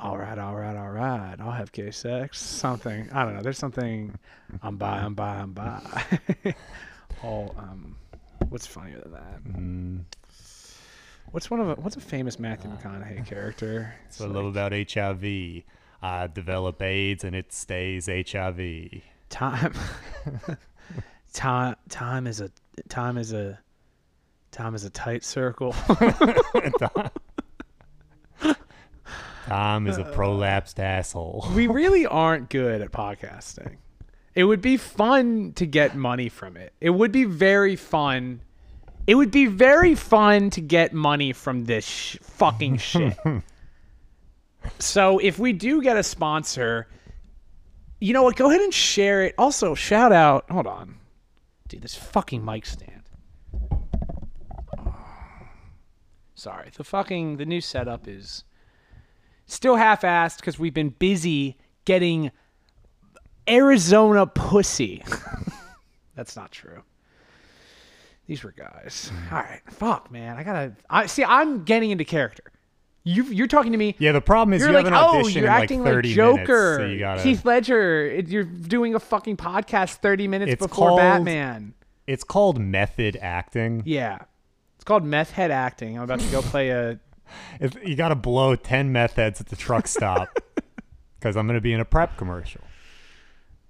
all right, all right, all right. I'll have gay sex. Something. I don't know. There's something. I'm by. I'm by. I'm by. oh, um, what's funnier than that? Mm, What's one of a, what's a famous Matthew McConaughey character? so I love about HIV. I develop AIDS and it stays HIV. time time time is a time is a time is a tight circle Tom is a prolapsed asshole. we really aren't good at podcasting it would be fun to get money from it. It would be very fun. It would be very fun to get money from this sh- fucking shit. So if we do get a sponsor you know what? Go ahead and share it. Also shout out hold on. Dude this fucking mic stand. Sorry the fucking the new setup is still half-assed because we've been busy getting arizona pussy that's not true these were guys hmm. all right fuck man i gotta i see i'm getting into character you you're talking to me Yeah, the problem is you're you like, have an oh, you're in like acting 30 like Joker, minutes, so you gotta. Heath Ledger. You're doing a fucking podcast 30 minutes It's before called- Batman. It's called method acting. Yeah, it's called meth head acting. I'm about to go play a. If you got to blow 10 meth heads at the truck stop because I'm going to be in a prep commercial.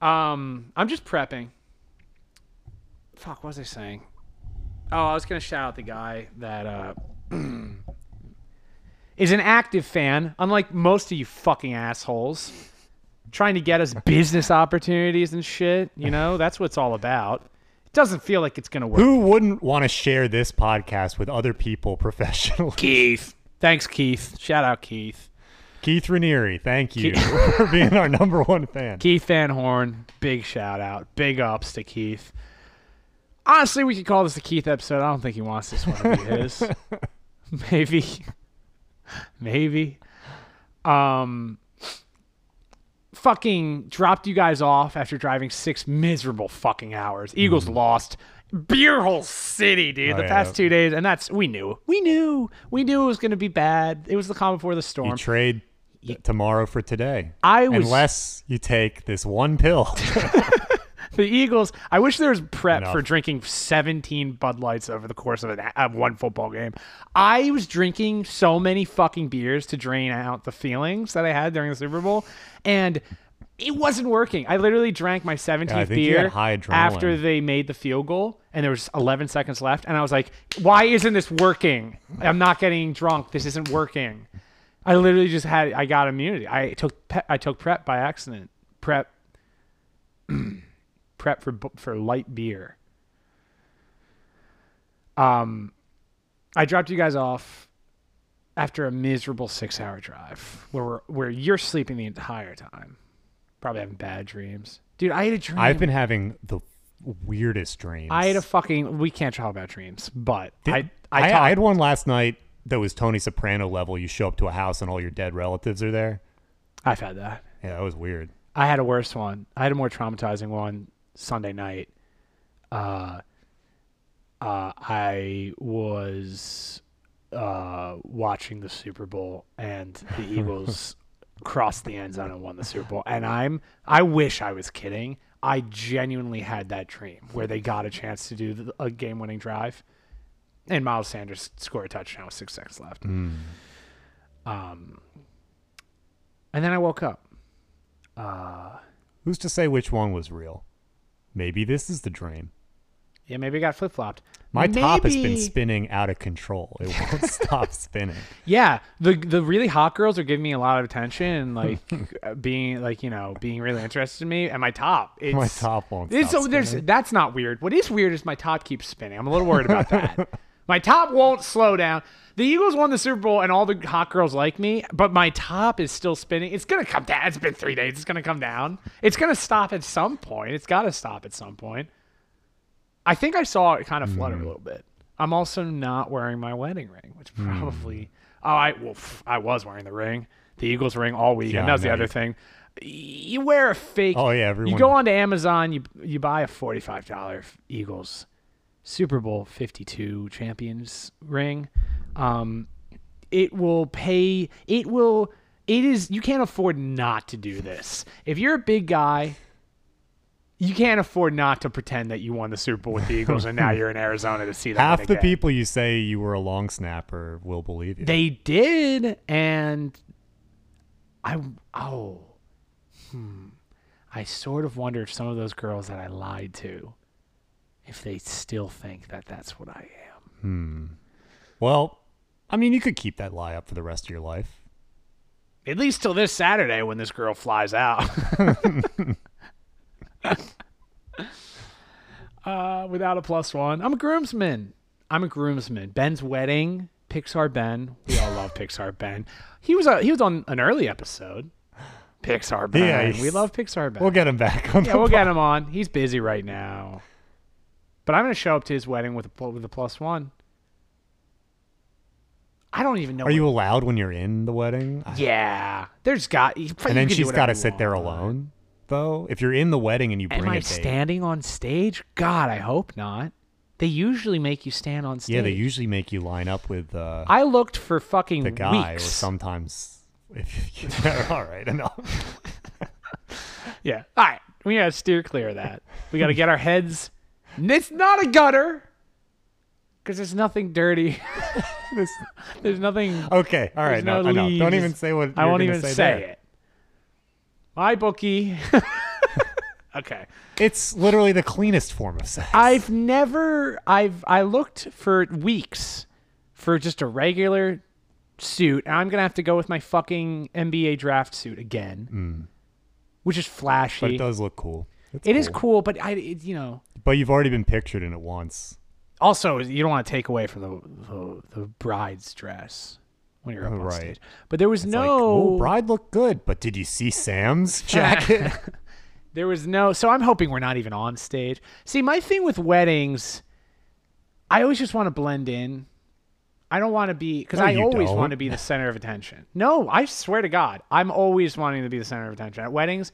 Um, I'm just prepping. Fuck, what was I saying? Oh, I was gonna shout out the guy that uh is an active fan, unlike most of you fucking assholes. Trying to get us business opportunities and shit, you know, that's what it's all about. It doesn't feel like it's gonna work. Who wouldn't want to share this podcast with other people professionally? Keith. Thanks, Keith. Shout out Keith. Keith Raniere, thank you for being our number one fan. Keith Van Horn, big shout out. Big ups to Keith. Honestly, we could call this the Keith episode. I don't think he wants this one to be his. Maybe. Maybe. Um fucking dropped you guys off after driving six miserable fucking hours. Eagles lost. Beer hole city, dude. Oh, the yeah. past two days, and that's we knew. We knew. We knew it was gonna be bad. It was the calm before the You storm. Trade tomorrow for today. I was Unless you take this one pill. The Eagles. I wish there was prep Enough. for drinking 17 Bud Lights over the course of, an, of one football game. I was drinking so many fucking beers to drain out the feelings that I had during the Super Bowl, and it wasn't working. I literally drank my 17th I think you had beer after they made the field goal, and there was 11 seconds left, and I was like, "Why isn't this working? I'm not getting drunk. This isn't working." I literally just had. I got immunity. I took. Pe- I took prep by accident. Prep prep for for light beer. Um, I dropped you guys off after a miserable six-hour drive, where we're, where you're sleeping the entire time, probably having bad dreams, dude. I had a dream. I've been having the weirdest dreams. I had a fucking. We can't talk about dreams, but Did- I I, I, I had one last night that was Tony Soprano level. You show up to a house and all your dead relatives are there. I've had that. Yeah, that was weird. I had a worse one. I had a more traumatizing one Sunday night. Uh, uh, I was uh, watching the Super Bowl and the Eagles crossed the end zone and won the Super Bowl. And I'm I wish I was kidding. I genuinely had that dream where they got a chance to do the, a game-winning drive, and Miles Sanders scored a touchdown with six seconds left. Um, And then I woke up. Who's to say which one was real? Maybe this is the dream. Yeah, maybe I got flip flopped. My top has been spinning out of control. It won't stop spinning. Yeah, the the really hot girls are giving me a lot of attention and like uh, being like you know being really interested in me. And my top, it's, My top won't It's, stop so there's that's not weird. What is weird is my top keeps spinning. I'm a little worried about that. my top won't slow down. The Eagles won the Super Bowl and all the hot girls like me, but my top is still spinning. It's gonna come down. It's been three days. It's gonna come down. It's gonna stop at some point. It's got to stop at some point. I think I saw it kind of flutter Hmm. a little bit. I'm also not wearing my wedding ring, which probably. Oh, I well, pff, I was wearing the ring, the Eagles ring all weekend. Yeah, that was the other thing. You wear a fake. Oh, yeah, everyone. You go onto Amazon. You you buy a forty five dollar Eagles Super Bowl fifty two champions ring. Um, it will pay. It will. It is. You can't afford not to do this. If you're a big guy you can't afford not to pretend that you won the Super Bowl with the Eagles and now you're in Arizona to see them. Half the people you say you were a long snapper will believe you. they did, and I oh, hmm, I sort of wonder if some of those girls that I lied to, if they still think that that's what I am. well, I mean, you could keep that lie up for the rest of your life. At least till this Saturday when this girl flies out. uh, without a plus one. I'm a groomsman. I'm a groomsman. Ben's wedding. Pixar Ben. We all love Pixar Ben. He was a, he was on an early episode. Pixar Ben. Yeah, we love Pixar Ben. We'll get him back yeah, we'll pod. get him on. He's busy right now. But I'm gonna show up to his wedding with a with a plus one. I don't even know. Are you allowed when you're in the wedding? Yeah, there's got. you- you and then she's got to sit there alone, though. If you're in the wedding and you bring Am I standing on stage? God, I hope not. They usually make you stand on stage. yeah, they usually make you line up with uh, I looked for fucking the guy, weeks. or sometimes. If you, all right, enough. Yeah. All right. We gotta steer clear of that. We gotta get our heads. It's not a gutter. Because there's nothing dirty. This- there's nothing. okay, all right, There's no, no enough. Don't even say what I won't even say, say, it. MyBookie. okay. It's literally the cleanest form of sex. I've never I've I looked for weeks for just a regular suit. And I'm gonna have to go with my fucking NBA draft suit again, mm. which is flashy. but it does look cool. It's It is cool, but I it, you know But you've already been pictured in it once. also you don't want to take away from the the, the bride's dress when you're up Oh, on stage. But there was It's no like, oh, bride looked good, but did you see Sam's jacket? There was no. So I'm hoping we're not even on stage. See, my thing with weddings, I always just want to blend in. I don't want to be because No, I always don't. want to be the center of attention. No, I swear to God, I'm always wanting to be the center of attention at weddings.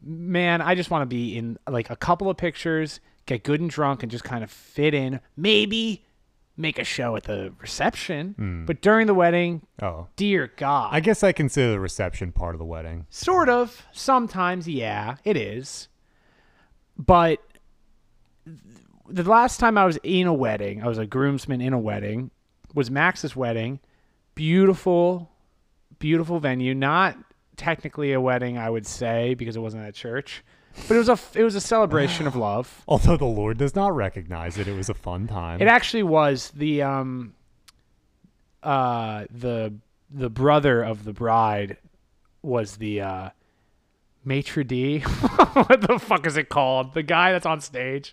Man, I just want to be in like a couple of pictures, get good and drunk, and just kind of fit in. Maybe make a show at the reception, hmm. but during the wedding, oh, dear God, I guess I consider the reception part of the wedding. Sort of. Sometimes, yeah, it is. But the last time I was in a wedding, I was a groomsman in a wedding, was Max's wedding. Beautiful, beautiful venue. Not technically a wedding, I would say, because it wasn't at church. But it was a it was a celebration of love. Although the Lord does not recognize it, it was a fun time. It actually was the um uh the the brother of the bride was the uh maitre d what the fuck is it called the guy that's on stage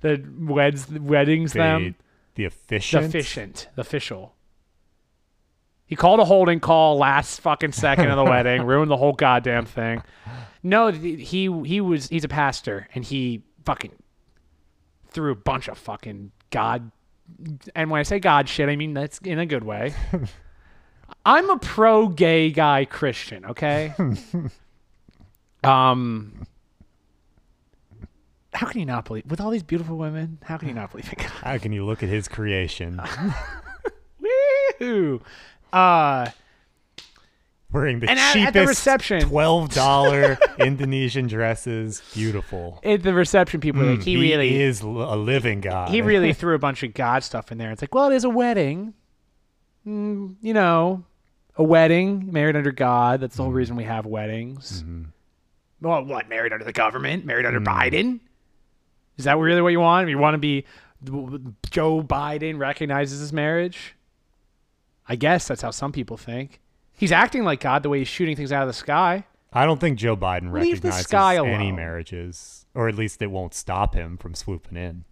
that weds weddings the, them the the efficient. the official he called a holding call last fucking second of the wedding ruined the whole goddamn thing. No he he was he's a pastor and he fucking threw a bunch of fucking god and when i say god shit i mean that's in a good way. I'm a pro gay guy christian okay? Um how can you not believe with all these beautiful women how can you not believe in god? How can you look at his creation? Woo! Uh, wearing the And at- cheapest at the reception- twelve dollar Indonesian dresses? Beautiful. at the reception, people were like, Mm, he, really, is l- a living god. he really threw a bunch of God stuff in there. It's like, well, it is a wedding. Mm, you know, a wedding, married under God. That's the whole reason we have weddings. Mm-hmm. Well, what? Married under the government? Married under Biden? Is that really what you want? You want to be Joe Biden recognizes his marriage? I guess that's how some people think. He's acting like God the way he's shooting things out of the sky. I don't think Joe Biden Leave the recognizes sky any marriages, or at least it won't stop him from swooping in.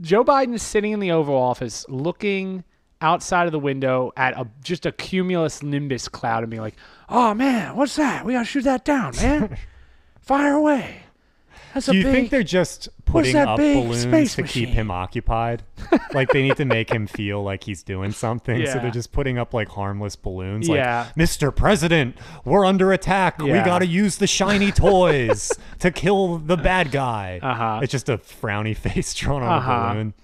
Joe Biden is sitting in the Oval Office looking outside of the window at a just a cumulus nimbus cloud and being like, "Oh man, what's that? We gotta shoot that down, man! Fire away!" That's Do you big. think they're just putting up balloons to keep him occupied? like they need to make him feel like he's doing something, so they're just putting up like harmless balloons. Yeah. Like, Mr. President, we're under attack. We got to use the shiny toys to kill the bad guy. Uh-huh. It's just a frowny face drawn on Uh-huh. a balloon.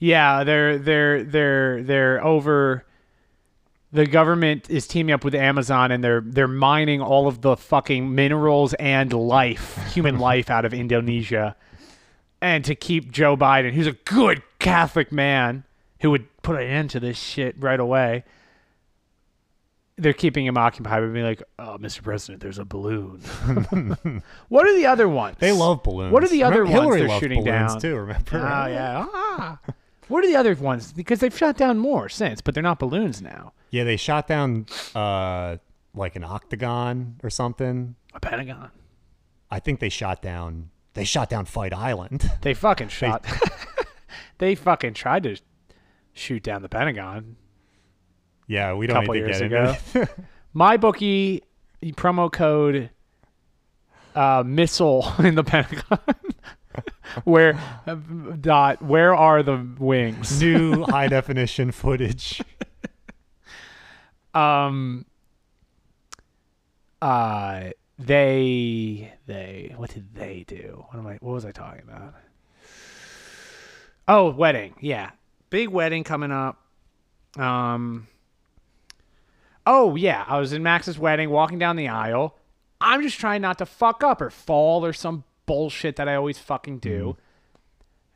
Yeah, they're they're they're they're over. The government is teaming up with Amazon and they're they're mining all of the fucking minerals and life, human life, out of Indonesia, and to keep Joe Biden, who's a good Catholic man who would put an end to this shit right away. They're keeping him occupied by being like, "Oh, Mr. President, there's a balloon." what are the other ones? They love balloons. What are the other Remember, ones Hillary they're shooting balloons down? too? Remember? Oh yeah. Ah. What are the other ones? Because they've shot down more since, but they're not balloons now. Yeah, they shot down uh, like an octagon or something. A Pentagon. I think they shot down. They shot down Fight Island. They fucking shot. they fucking tried to shoot down the Pentagon Yeah, we don't need to years get ago. into. MyBookie promo code uh, missile in the Pentagon. where uh, dot where are the wings? New high definition footage. Um uh they they what did they do? What am i what was i talking about? Oh wedding. Yeah. Big wedding coming up. Um oh yeah. I was in max's wedding walking down the aisle. I'm just trying not to fuck up or fall or some bullshit that i always fucking do.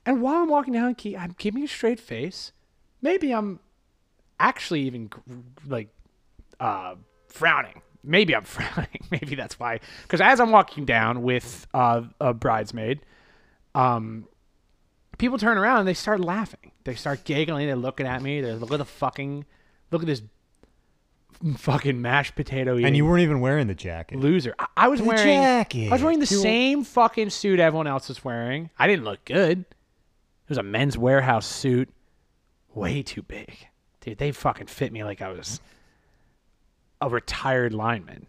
And while i'm walking down i'm keeping a straight face. Maybe i'm actually even like uh, frowning. Maybe I'm frowning. Maybe that's why. Because as I'm walking down with uh, a bridesmaid, um, people turn around and they start laughing. They start giggling. They're looking at me. They're look at the fucking look at this fucking mashed potato eating And you weren't even wearing the jacket. loser. I, I was The wearing jacket. I was wearing the You were- same fucking suit everyone else was wearing. I didn't look good. It was a Men's Wearhouse suit, way too big, dude. They fucking fit me like I was a retired lineman.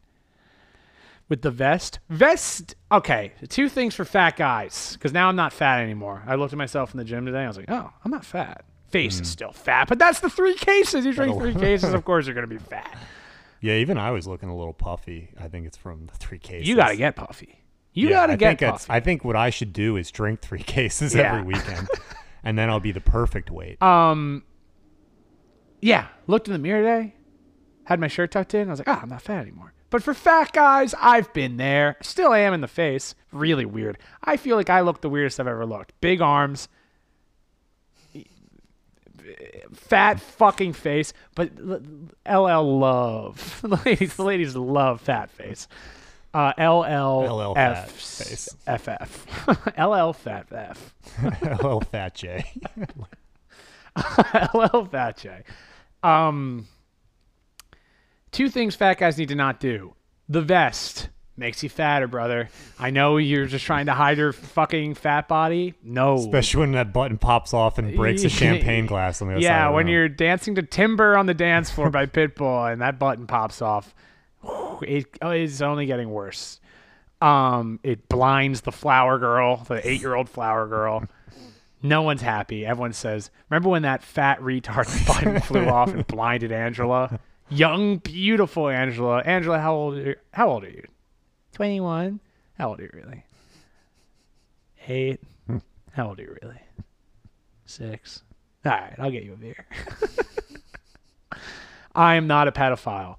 With the vest, vest. Okay, two things for fat guys, because now I'm not fat anymore. I looked at myself in the gym today. I was like, oh, I'm not fat. Face is still fat, but that's the three cases. You drink three cases, of course you're gonna be fat. Yeah, even I was looking a little puffy. I think it's from the three cases. You gotta get puffy. You Yeah, gotta get puffy. I think what I should do is drink three cases Yeah. every weekend, and then I'll be the perfect weight. Um, yeah, looked in the mirror today, had my shirt tucked in. I was like, ah, I'm not fat anymore. But for fat guys, I've been there. Still am in the face. Really weird. I feel like I look the weirdest I've ever looked. Big arms, fat fucking face. But l- LL love the ladies. The ladies love fat face. Uh, LL LL fat F face. FF LL fat F. Hello, Fat J. LL Fat J. Um, two things fat guys need to not do. The vest makes you fatter, brother. I know you're just trying to hide your fucking fat body. No. Especially when that button pops off and breaks a champagne glass on the other side. yeah, when you're dancing to Timber on the dance floor by Pitbull and that button pops off, it is only getting worse. Um, it blinds the flower girl, the eight-year-old flower girl. No one's happy. Everyone says, "Remember when that fat retard button flew off and blinded Angela? Young, beautiful Angela. Angela, how old? Are you? How old are you? Twenty-one. How old are you really? Eight. How old are you really? Six. All right, I'll get you a beer. I am not a pedophile.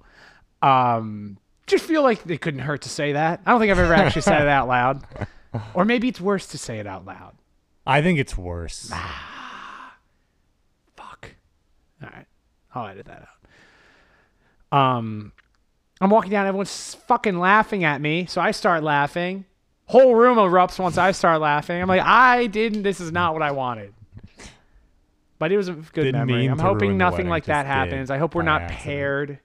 Um, just feel like it couldn't hurt to say that. I don't think I've ever actually said it out loud. Or maybe it's worse to say it out loud. I think it's worse. Fuck. All right, I'll edit that out. Um, I'm walking down, everyone's fucking laughing at me, so I start laughing. Whole room erupts once I start laughing. I'm like, I didn't. This is not what I wanted. But it was a good Didn't memory. mean I'm to hoping ruin the nothing wedding, like that just did happens. I hope we're by not accident. paired.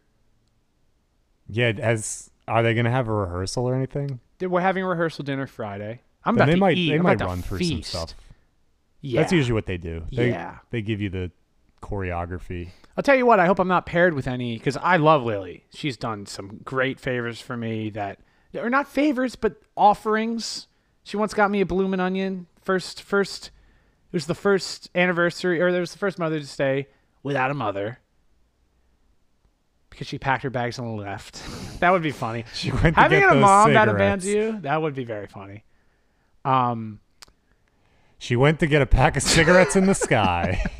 Yeah, as are they gonna have a rehearsal or anything? We're having a rehearsal dinner Friday. I'm Then about they to might eat. they I'm might about to run through feast. some stuff. Yeah. That's usually what they do. They, Yeah. They give you the choreography. I'll tell you what. I hope I'm not paired with any because I love Lily. She's done some great favors for me that are not favors but offerings. She once got me a bloomin' onion. First, first, it was the first anniversary, or it was the first Mother's Day without a mother because she packed her bags and left. that would be funny. She went to Having get a mom that abandons you, that would be very funny. Um, She went to get a pack of cigarettes in the sky.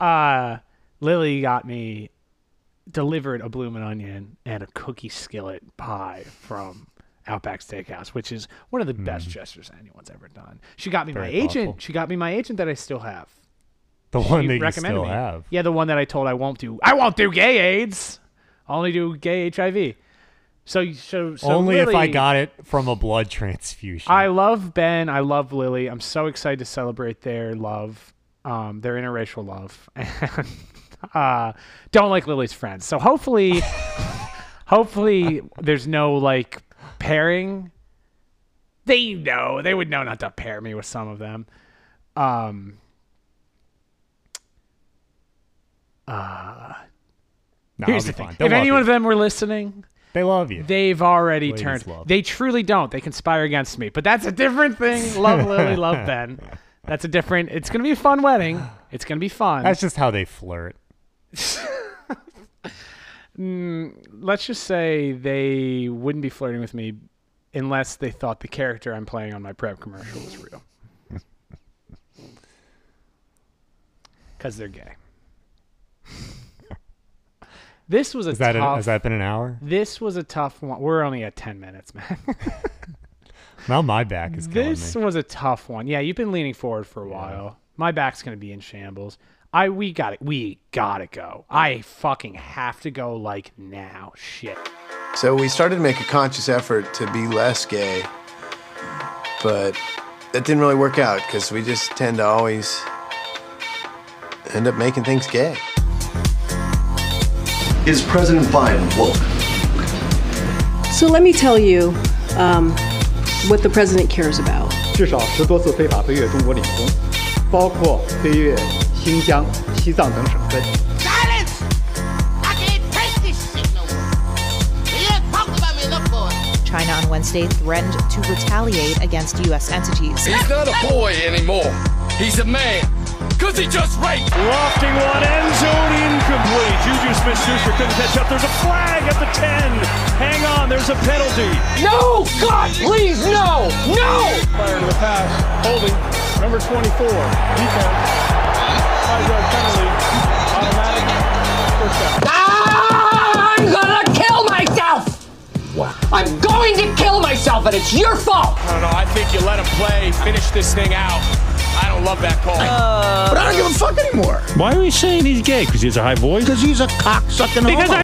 uh, Lily got me delivered a bloomin' onion and a cookie skillet pie from Outback Steakhouse, which is one of the best gestures anyone's ever done. She got me my Mm. Very agent. She got me my agent that I still have. The one She that you still me. have. Yeah, the one that I told I won't do. I won't do gay AIDS. I'll only do gay HIV. So, so, so Only if I got it from a blood transfusion. I love Ben. I love Lily. I'm so excited to celebrate their love, um, their interracial love, and uh, don't like Lily's friends. So hopefully, hopefully there's no like pairing. They know they would know not to pair me with some of them. Um, Nah, here's the thing: if any one of them were listening, they love you. They've already Ladies turned. love. They truly don't. They conspire against me. But that's a different thing. Love Lily, love Ben. That's a different. It's gonna be a fun wedding. It's gonna be fun. That's just how they flirt. Mm, let's just say they wouldn't be flirting with me unless they thought the character I'm playing on my prep commercial was real. Because they're gay. This was a Has that tough. has that been an hour? this was a tough one. We're only at ten minutes, man. Now my back is killing This me. was a tough one. Yeah, you've been leaning forward for a while. My back's gonna be in shambles. I we got it. We gotta go. I fucking have to go like now. Shit. So we started to make a conscious effort to be less gay, but that didn't really work out because we just tend to always end up making things gay. Is President Biden woke? So let me tell you um, what the president cares about. 至少十多次非法飞越中国领空，包括飞越新疆、西藏等省份。 Silence! I can't take this shit no more. You done talked about me enough for it. China on Wednesday threatened to retaliate against U.S. entities. He's not a boy anymore. He's a man. Cause he just raped. Lofting one end zone incomplete. Juju Smith Schuster couldn't catch up. There's a flag at the 10. Hang on, there's a penalty. No! God, please, no! No! Fire to the pass. Holding. Number 24. Defense. High yard penalty. Automatic. First down. Ah, I'm gonna kill myself! I'm going to kill myself, and it's your fault! I don't know. I think you let him play, finish this thing out. I don't love that call. But I don't give a fuck anymore. Why are we saying he's gay? Because he has a high voice? Because he's a cocksucking Because homo. I